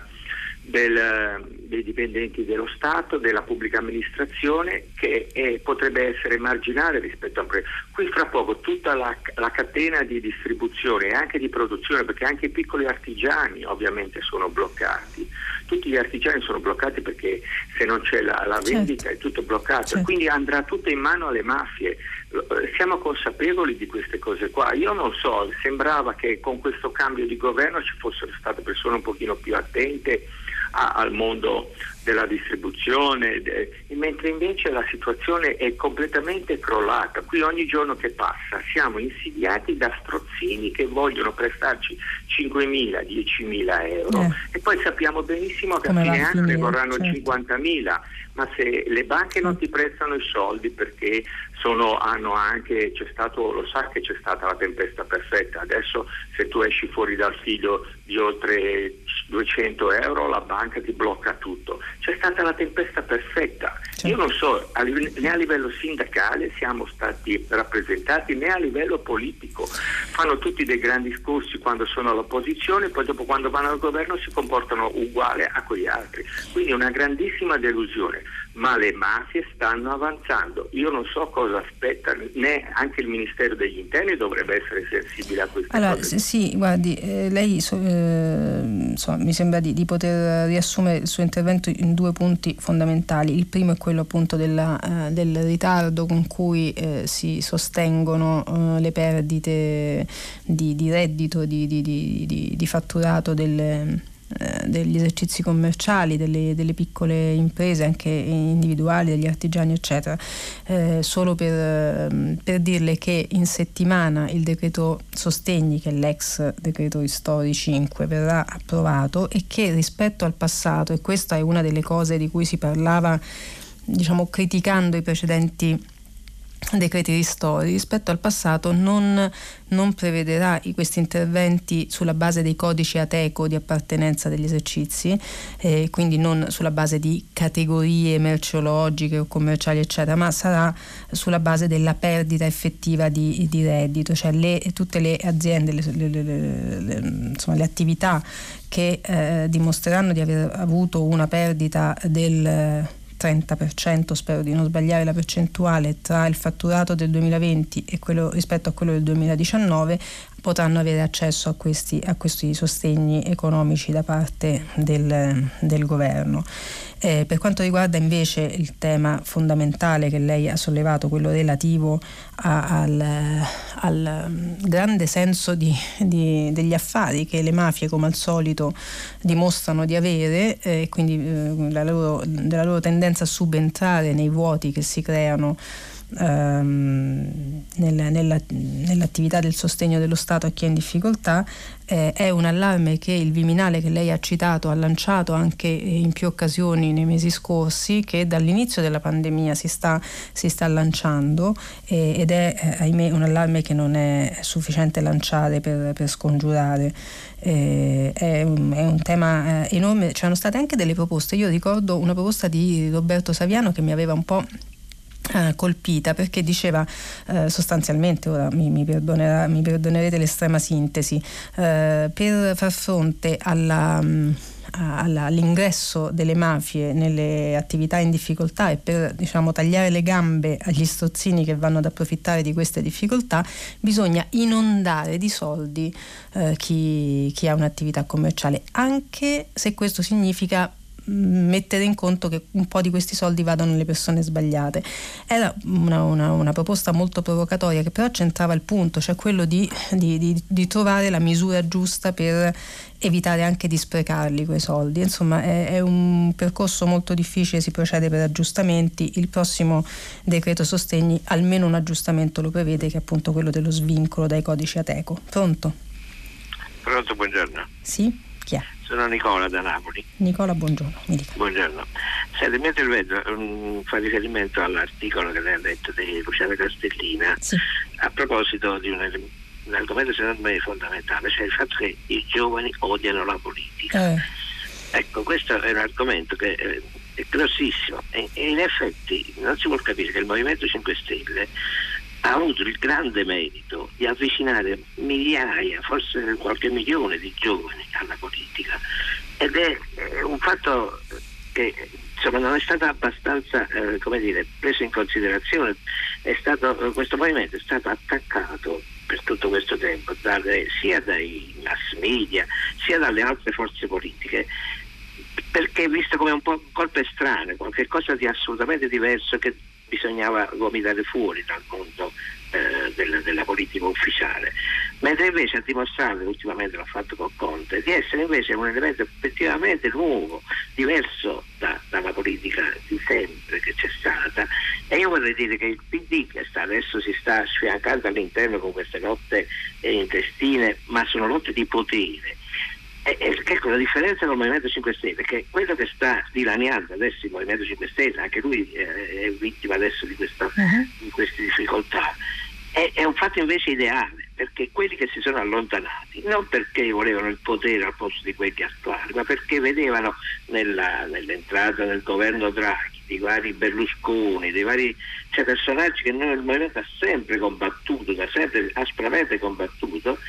del, dei dipendenti dello Stato, della pubblica amministrazione, che è, potrebbe essere marginale rispetto a un. Qui fra poco tutta la, la, catena di distribuzione e anche di produzione, perché anche i piccoli artigiani ovviamente sono bloccati. Tutti gli artigiani sono bloccati perché se non c'è la, la certo. vendita certo. è tutto bloccato, certo. quindi andrà tutto in mano alle mafie. Eh, siamo consapevoli di queste cose qua. Io non so, sembrava che con questo cambio di governo ci fossero state persone un pochino più attente a, al mondo della distribuzione, de, mentre invece la situazione è completamente crollata. Qui ogni giorno che passa siamo insidiati da strozzini che vogliono prestarci 5.000, 10.000 euro eh. e poi sappiamo benissimo che Come a fine anno ne vorranno certo. 50.000, ma se le banche non ti prestano i soldi perché sono, hanno anche, c'è stato, lo sa che c'è stata la tempesta perfetta, adesso se tu esci fuori dal figlio di oltre 200 euro la banca ti blocca tutto. C'è stata la tempesta perfetta. Certo. Io non so, né a livello sindacale siamo stati rappresentati né a livello politico. Fanno tutti dei grandi discorsi quando sono all'opposizione, poi dopo quando vanno al governo si comportano uguale a quegli altri. Quindi una grandissima delusione ma le mafie stanno avanzando. Io non so cosa aspetta, né anche il Ministero degli Interni dovrebbe essere sensibile a queste allora, cose. Sì, guardi, eh, lei so, eh, insomma, mi sembra di, di, poter riassumere il suo intervento in due punti fondamentali. Il primo è quello appunto della, eh, del ritardo con cui eh, si sostengono eh, le perdite di, di reddito, di, di fatturato delle eh, degli esercizi commerciali, delle, delle, piccole imprese, anche individuali, degli artigiani, eccetera. Eh, solo per, ehm, per, dirle che in settimana il decreto sostegni, che è l'ex decreto Ristori 5, verrà approvato e che rispetto al passato, e questa è una delle cose di cui si parlava diciamo criticando i precedenti decreti ristori rispetto al passato non, non prevederà questi interventi sulla base dei codici ATECO di appartenenza degli esercizi, eh, quindi non sulla base di categorie merceologiche o commerciali eccetera, ma sarà sulla base della perdita effettiva di, di reddito, cioè le, tutte le aziende, le, le, insomma, le attività che eh, dimostreranno di aver avuto una perdita del 30%, spero di non sbagliare la percentuale, tra il fatturato del 2020 e quello, rispetto a quello del 2019, potranno avere accesso a questi, a questi sostegni economici da parte del, del governo. Eh, per quanto riguarda invece il tema fondamentale che lei ha sollevato, quello relativo a, al, al, grande senso di, di, degli affari che le mafie come al solito dimostrano di avere, eh, quindi eh, la loro, della loro tendenza a subentrare nei vuoti che si creano ehm, nel, nella, nell'attività del sostegno dello Stato a chi è in difficoltà eh, è un allarme che il Viminale che lei ha citato ha lanciato anche in più occasioni nei mesi scorsi che dall'inizio della pandemia si sta, si sta lanciando eh, ed è eh, ahimè un allarme che non è sufficiente lanciare per, per scongiurare. Eh, è, un, è, un, tema eh, enorme. C'erano state anche delle proposte. Io ricordo una proposta di Roberto Saviano che mi aveva un po' Uh, colpita perché diceva uh, sostanzialmente, ora mi, mi, mi, perdonerete l'estrema sintesi, uh, per far fronte alla, um, all'ingresso delle mafie nelle attività in difficoltà e per diciamo, tagliare le gambe agli strozzini che vanno ad approfittare di queste difficoltà, bisogna inondare di soldi chi, chi ha un'attività commerciale, anche se questo significa mettere in conto che un po' di questi soldi vadano alle persone sbagliate. Era una, una, una proposta molto provocatoria che però centrava il punto, cioè quello di, di, di, di, trovare la misura giusta per evitare anche di sprecarli quei soldi. Insomma è, è un percorso molto difficile, si procede per aggiustamenti. Il prossimo decreto sostegni almeno un aggiustamento lo prevede che è appunto quello dello svincolo dai codici Ateco. Pronto? Pronto, buongiorno. Sì? Sono Nicola da Napoli. Nicola, buongiorno. Buongiorno. Senti, il mio intervento um, fa riferimento all'articolo che lei ha detto di Luciana Castellina sì. a proposito di un, un, argomento secondo me fondamentale, cioè il fatto che i giovani odiano la politica. Eh. Ecco, questo è un argomento che eh, è grossissimo e, e in effetti non si può capire che il Movimento 5 Stelle ha avuto il grande merito di avvicinare migliaia, forse qualche milione di giovani alla politica. Ed è un fatto che insomma, non è stato abbastanza eh, dire, preso in considerazione, stato, questo movimento è stato attaccato per tutto questo tempo dalle, sia dai mass media sia dalle altre forze politiche perché è visto come un po' colpo strano, qualcosa di assolutamente diverso che bisognava vomitare fuori dal mondo eh, della, della, politica ufficiale, mentre invece ha dimostrato, ultimamente l'ha fatto con Conte, di essere invece un elemento effettivamente nuovo, diverso da, dalla politica di sempre che c'è stata. E io vorrei dire che il PD che sta, adesso si sta sfiancando all'interno con queste lotte intestine, ma sono lotte di potere e, ecco la differenza con il Movimento 5 Stelle è che quello che sta dilaniando adesso il Movimento 5 Stelle, anche lui eh, è vittima adesso di, questa, uh-huh. di queste difficoltà, è, è, un fatto invece ideale, perché quelli che si sono allontanati, non perché volevano il potere al posto di quelli attuali, ma perché vedevano nella, nell'entrata del governo Draghi dei vari Berlusconi, dei vari cioè, personaggi che noi il Movimento ha sempre combattuto, ha sempre aspramente combattuto,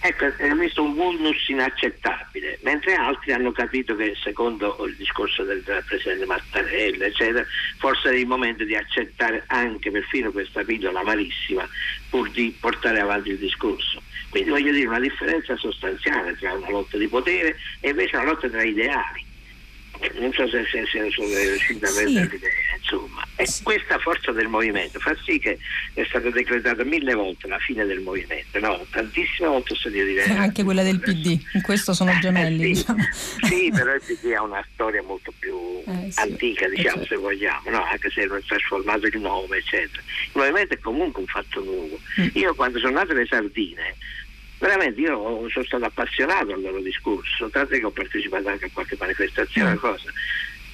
Ecco, hanno visto un vulnus inaccettabile, mentre altri hanno capito che secondo il discorso del, del Presidente Mattarella, eccetera, forse è il momento di accettare anche perfino questa pillola malissima pur di portare avanti il discorso. Quindi voglio dire una differenza sostanziale tra una lotta di potere e invece una lotta tra ideali non so se, se, se sono riuscito a vendere l'idea, insomma. E sì. questa forza del movimento fa sì che è stata decretata mille volte la fine del movimento, no? Tantissime volte sono diverse. Anche quella del PD, in questo sono eh, gemelli. Eh, sì. Diciamo. sì. però il PD ha una storia molto più eh, sì. antica, diciamo, certo. se vogliamo, no? anche se non è trasformato il nome, eccetera. Il movimento è comunque un fatto nuovo. Mm. Io quando sono nate le sardine veramente io sono stato appassionato al loro discorso, tant'è che ho partecipato anche a qualche manifestazione, mm. cosa.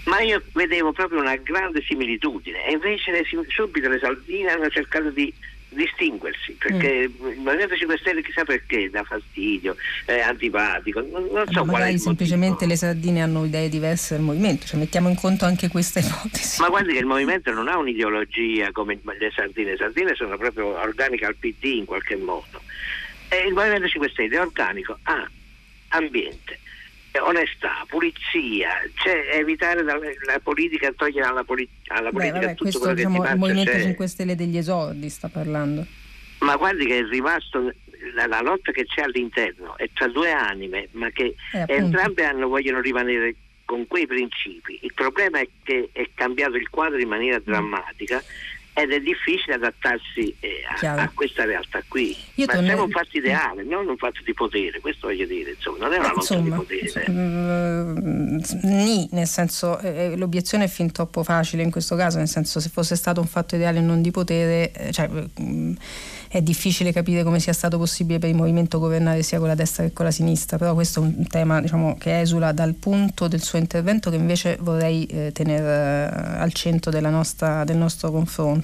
ma io vedevo proprio una grande similitudine e invece le, subito le Saldine hanno cercato di distinguersi perché mm. il Movimento 5 Stelle chissà perché dà fastidio, è antipatico, non, non so ma magari semplicemente le sardine hanno idee diverse del movimento, cioè mettiamo in conto anche questa ipotesi. Ma guardi che il movimento non ha un'ideologia come le sardine, le sardine sono proprio organiche al PD in qualche modo il Movimento 5 Stelle è organico ha ambiente, onestà, pulizia, cioè evitare la, la politica, togliere alla, poli, alla Beh, politica vabbè, tutto quello diciamo, che Il Movimento c'è. 5 Stelle degli esordi sta parlando. Ma guardi che è rimasto la, la, lotta che c'è all'interno è tra due anime, ma che eh, entrambe hanno, vogliono rimanere con quei principi. Il problema è che è cambiato il quadro in maniera mm. Ed è difficile adattarsi eh, a, a, questa realtà qui. Io Ma siamo un fatto ideale, non un fatto di potere, questo voglio dire, insomma, non è una lotta di potere. Mm, ni, nel senso, eh, eh, l'obiezione è fin troppo facile in questo caso, nel senso se fosse stato un fatto ideale e non di potere, eh, cioè, mh, è difficile capire come sia stato possibile per il movimento governare sia con la destra che con la sinistra, però questo è un tema diciamo, che esula dal punto del suo intervento che invece vorrei eh, tenere al centro nostra, del nostro confronto,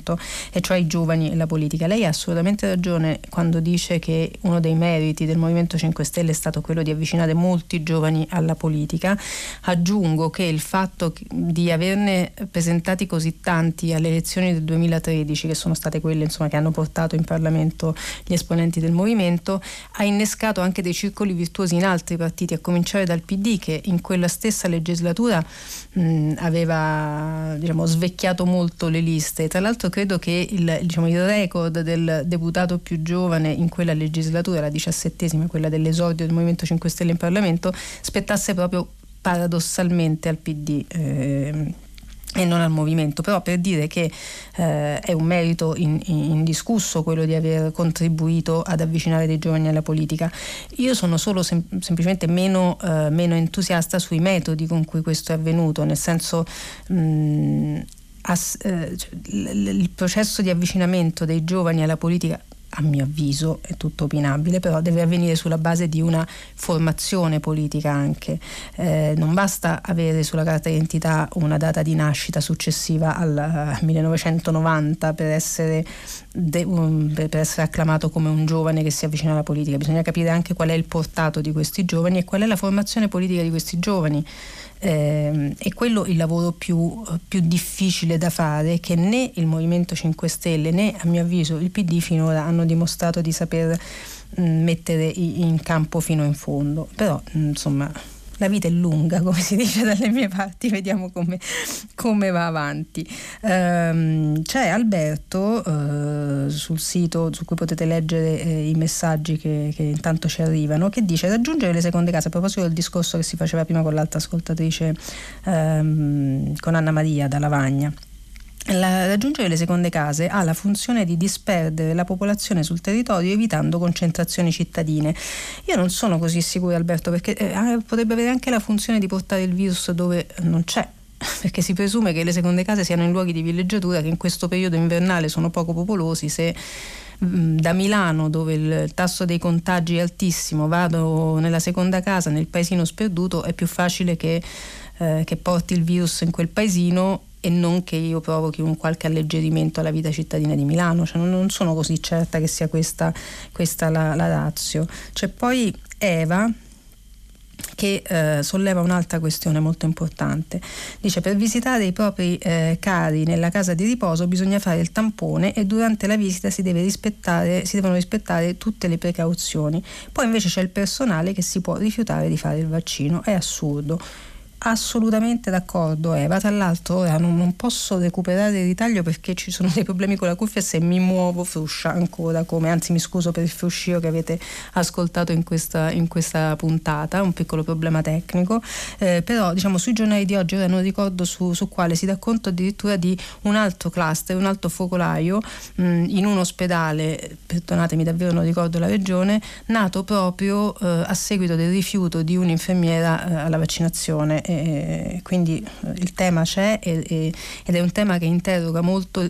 e cioè i giovani e la politica. Lei ha assolutamente ragione quando dice che uno dei meriti del Movimento 5 Stelle è stato quello di avvicinare molti giovani alla politica. Aggiungo che il fatto di averne presentati così tanti alle elezioni del 2013, che sono state quelle insomma, che hanno portato in Parlamento gli esponenti del movimento, ha innescato anche dei circoli virtuosi in altri partiti, a cominciare dal PD che in quella stessa legislatura mh, aveva diciamo, svecchiato molto le liste. Tra l'altro credo che il, diciamo, il record del deputato più giovane in quella legislatura, la diciassettesima, quella dell'esordio del Movimento 5 Stelle in Parlamento, spettasse proprio paradossalmente al PD. Eh, e non al movimento, però per dire che eh, è un merito indiscusso quello di aver contribuito ad avvicinare dei giovani alla politica. Io sono solo sem- semplicemente meno, eh, meno, entusiasta sui metodi con cui questo è avvenuto, nel senso mh, eh, cioè, il processo di avvicinamento dei giovani alla politica a mio avviso è tutto opinabile, però deve avvenire sulla base di una formazione politica anche. Eh, non basta avere sulla carta d'identità una data di nascita successiva al 1990 eh, per essere, de, um, per essere acclamato come un giovane che si avvicina alla politica, bisogna capire anche qual è il portato di questi giovani e qual è la formazione politica di questi giovani eh, è quello il lavoro più, più, difficile da fare che né il Movimento 5 Stelle né a mio avviso il PD finora hanno dimostrato di saper mh, mettere in campo fino in fondo. Però insomma la vita è lunga, come si dice dalle mie parti, vediamo come, come va avanti. Um, c'è Alberto uh, sul sito su cui potete leggere eh, i messaggi che, che, intanto ci arrivano, che dice raggiungere le seconde case, a proposito del discorso che si faceva prima con l'altra ascoltatrice, um, con Anna Maria da Lavagna. La, raggiungere le seconde case ha la funzione di disperdere la popolazione sul territorio evitando concentrazioni cittadine. Io non sono così sicura Alberto perché eh, potrebbe avere anche la funzione di portare il virus dove non c'è perché si presume che le seconde case siano in luoghi di villeggiatura che in questo periodo invernale sono poco popolosi se mm, da Milano dove il tasso dei contagi è altissimo vado nella seconda casa nel paesino sperduto è più facile che, eh, che porti il virus in quel paesino e non che io provochi un qualche alleggerimento alla vita cittadina di Milano, cioè non, non sono così certa che sia questa, questa la, la razio. C'è poi Eva che eh, solleva un'altra questione molto importante. Dice per visitare i propri eh, cari nella casa di riposo bisogna fare il tampone e durante la visita si, deve si devono rispettare tutte le precauzioni. Poi invece c'è il personale che si può rifiutare di fare il vaccino. È assurdo assolutamente d'accordo Eva, tra l'altro ora non, non, posso recuperare il ritaglio perché ci sono dei problemi con la cuffia se mi muovo fruscia ancora come, anzi mi scuso per il fruscio che avete ascoltato in questa, in questa puntata, un piccolo problema tecnico, eh, però diciamo sui giornali di oggi ora non ricordo su, su, quale si dà conto addirittura di un altro cluster, un altro focolaio mh, in un ospedale, perdonatemi davvero non ricordo la regione, nato proprio eh, a seguito del rifiuto di un'infermiera eh, alla vaccinazione e quindi eh, il tema c'è e, e, ed è un tema che interroga molto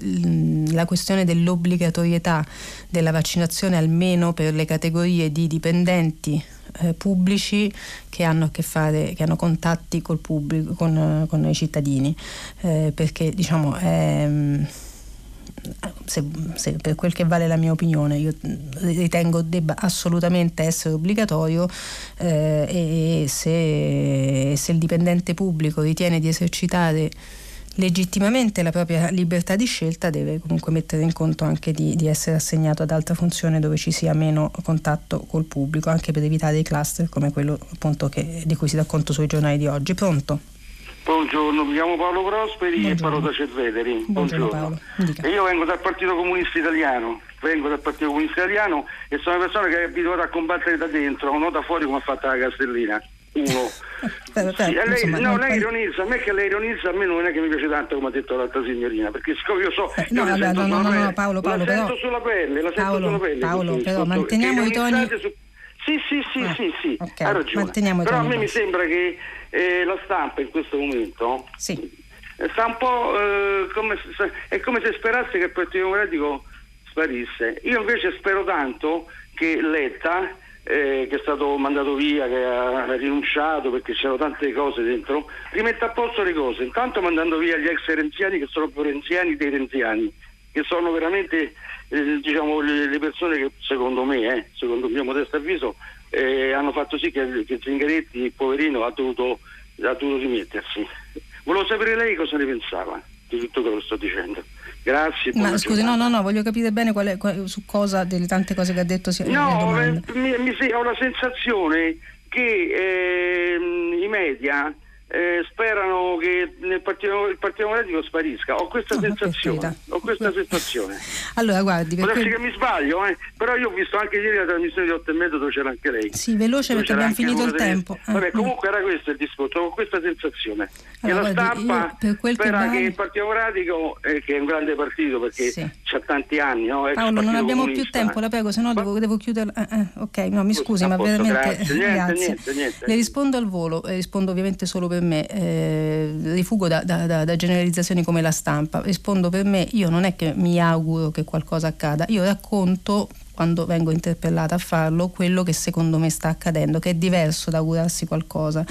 la questione dell'obbligatorietà della vaccinazione almeno per le categorie di dipendenti eh, pubblici che hanno a che fare, che hanno contatti col pubblico, con, con i cittadini, eh, perché diciamo è se, se, per quel che vale la mia opinione, io ritengo debba assolutamente essere obbligatorio eh, e se, se il dipendente pubblico ritiene di esercitare legittimamente la propria libertà di scelta deve comunque mettere in conto anche di, di, essere assegnato ad altra funzione dove ci sia meno contatto col pubblico, anche per evitare i cluster come quello appunto che, di cui si dà conto sui giornali di oggi. Pronto? Buongiorno, mi chiamo Paolo Prosperi Buongiorno. e parlo da Cerveteri. Buongiorno. Buongiorno. E io vengo dal Partito Comunista Italiano, vengo dal Partito Comunista Italiano e sono una persona che è abituata a combattere da dentro, non da fuori come ha fatto la Castellina. uno. per, sì, lei, insomma, no, lei ironizza, a me che lei ironizza, a me non è che mi piace tanto come ha detto l'altra signorina, perché io so... Eh, no, vabbè, no, no, no, no, Paolo, Paolo, la però... sento sulla pelle, la Paolo, sento sulla pelle. Paolo, però manteniamo i toni... Su... Sì, sì, sì, ah, sì, sì, okay, ha ragione. Però a me mi sembra che eh, la stampa in questo momento... Sì. Sta un po' eh, come se, è come se sperasse che il Partito Democratico sparisse. Io invece spero tanto che Letta eh, che è stato mandato via, che ha rinunciato perché c'erano tante cose dentro, rimette a posto le cose, intanto mandando via gli ex renziani che sono più renziani dei renziani, che sono veramente eh, diciamo, le, le, persone che secondo me, eh, secondo il mio modesto avviso, eh, hanno fatto sì che, che Zingaretti, poverino, ha dovuto, ha dovuto dimettersi. Volevo sapere lei cosa ne pensava di tutto quello che sto dicendo. Grazie. Ma scusi, no, no, no, voglio capire bene qual è, qual, su cosa delle tante cose che ha detto sia No, mi, mi, ho la sensazione che eh, i media eh, sperano che nel partito, il Partito Democratico sparisca. Ho questa no, sensazione. Ho questa sensazione. Allora, guardi, Può essere che mi sbaglio, eh? però io ho visto anche ieri la trasmissione di 8 e mezzo dove c'era anche lei. Sì, veloce perché abbiamo finito il tempo. Ah, Vabbè, comunque era questo il discorso, ho questa sensazione. Allora, che la stampa guardi, spera che, che, il Partito Democratico, eh, che è un grande partito perché sì. ha tanti anni, no? Paolo, non abbiamo più tempo, la prego, se no devo, devo chiudere. Eh, eh, ok, no, mi scusi, ma veramente grazie. Niente. Niente, niente. Le rispondo al volo, eh, rispondo ovviamente solo per me eh, eh, rifugo da, da, da, da, generalizzazioni come la stampa. Rispondo per me, io non è che mi auguro che qualcosa accada, io racconto quando vengo interpellata a farlo quello che secondo me sta accadendo, che è diverso da augurarsi qualcosa.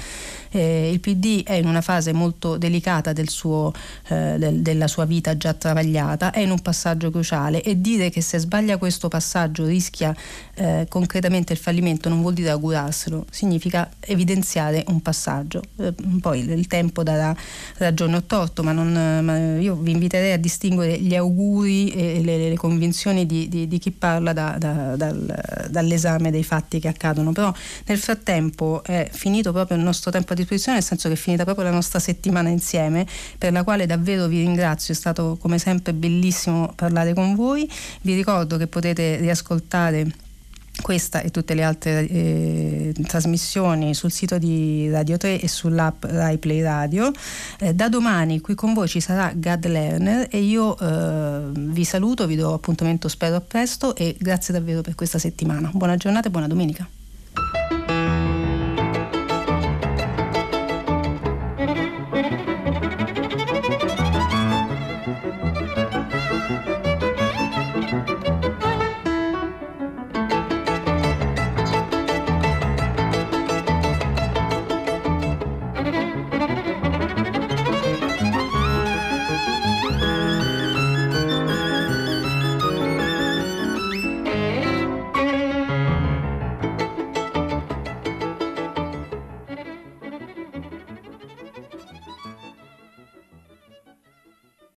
Eh, il PD è in una fase molto delicata del suo, eh, del, della sua vita già travagliata, è in un passaggio cruciale e dire che se sbaglia questo passaggio rischia eh, concretamente il fallimento non vuol dire augurarselo, significa evidenziare un passaggio. Eh, poi il, tempo darà ragione o torto, ma, non, ma, io vi inviterei a distinguere gli auguri e le, le convinzioni di, di, di chi parla da, da, dal, dall'esame dei fatti che accadono, però nel frattempo è finito proprio il nostro tempo a disposizione, nel senso che è finita proprio la nostra settimana insieme, per la quale davvero vi ringrazio, è stato come sempre bellissimo parlare con voi, vi ricordo che potete riascoltare questa e tutte le altre eh, trasmissioni sul sito di Radio 3 e sull'app Rai Play Radio. Eh, da domani qui con voi ci sarà Gad Lerner e io eh, vi saluto, vi do appuntamento spero a presto e grazie davvero per questa settimana. Buona giornata e buona domenica.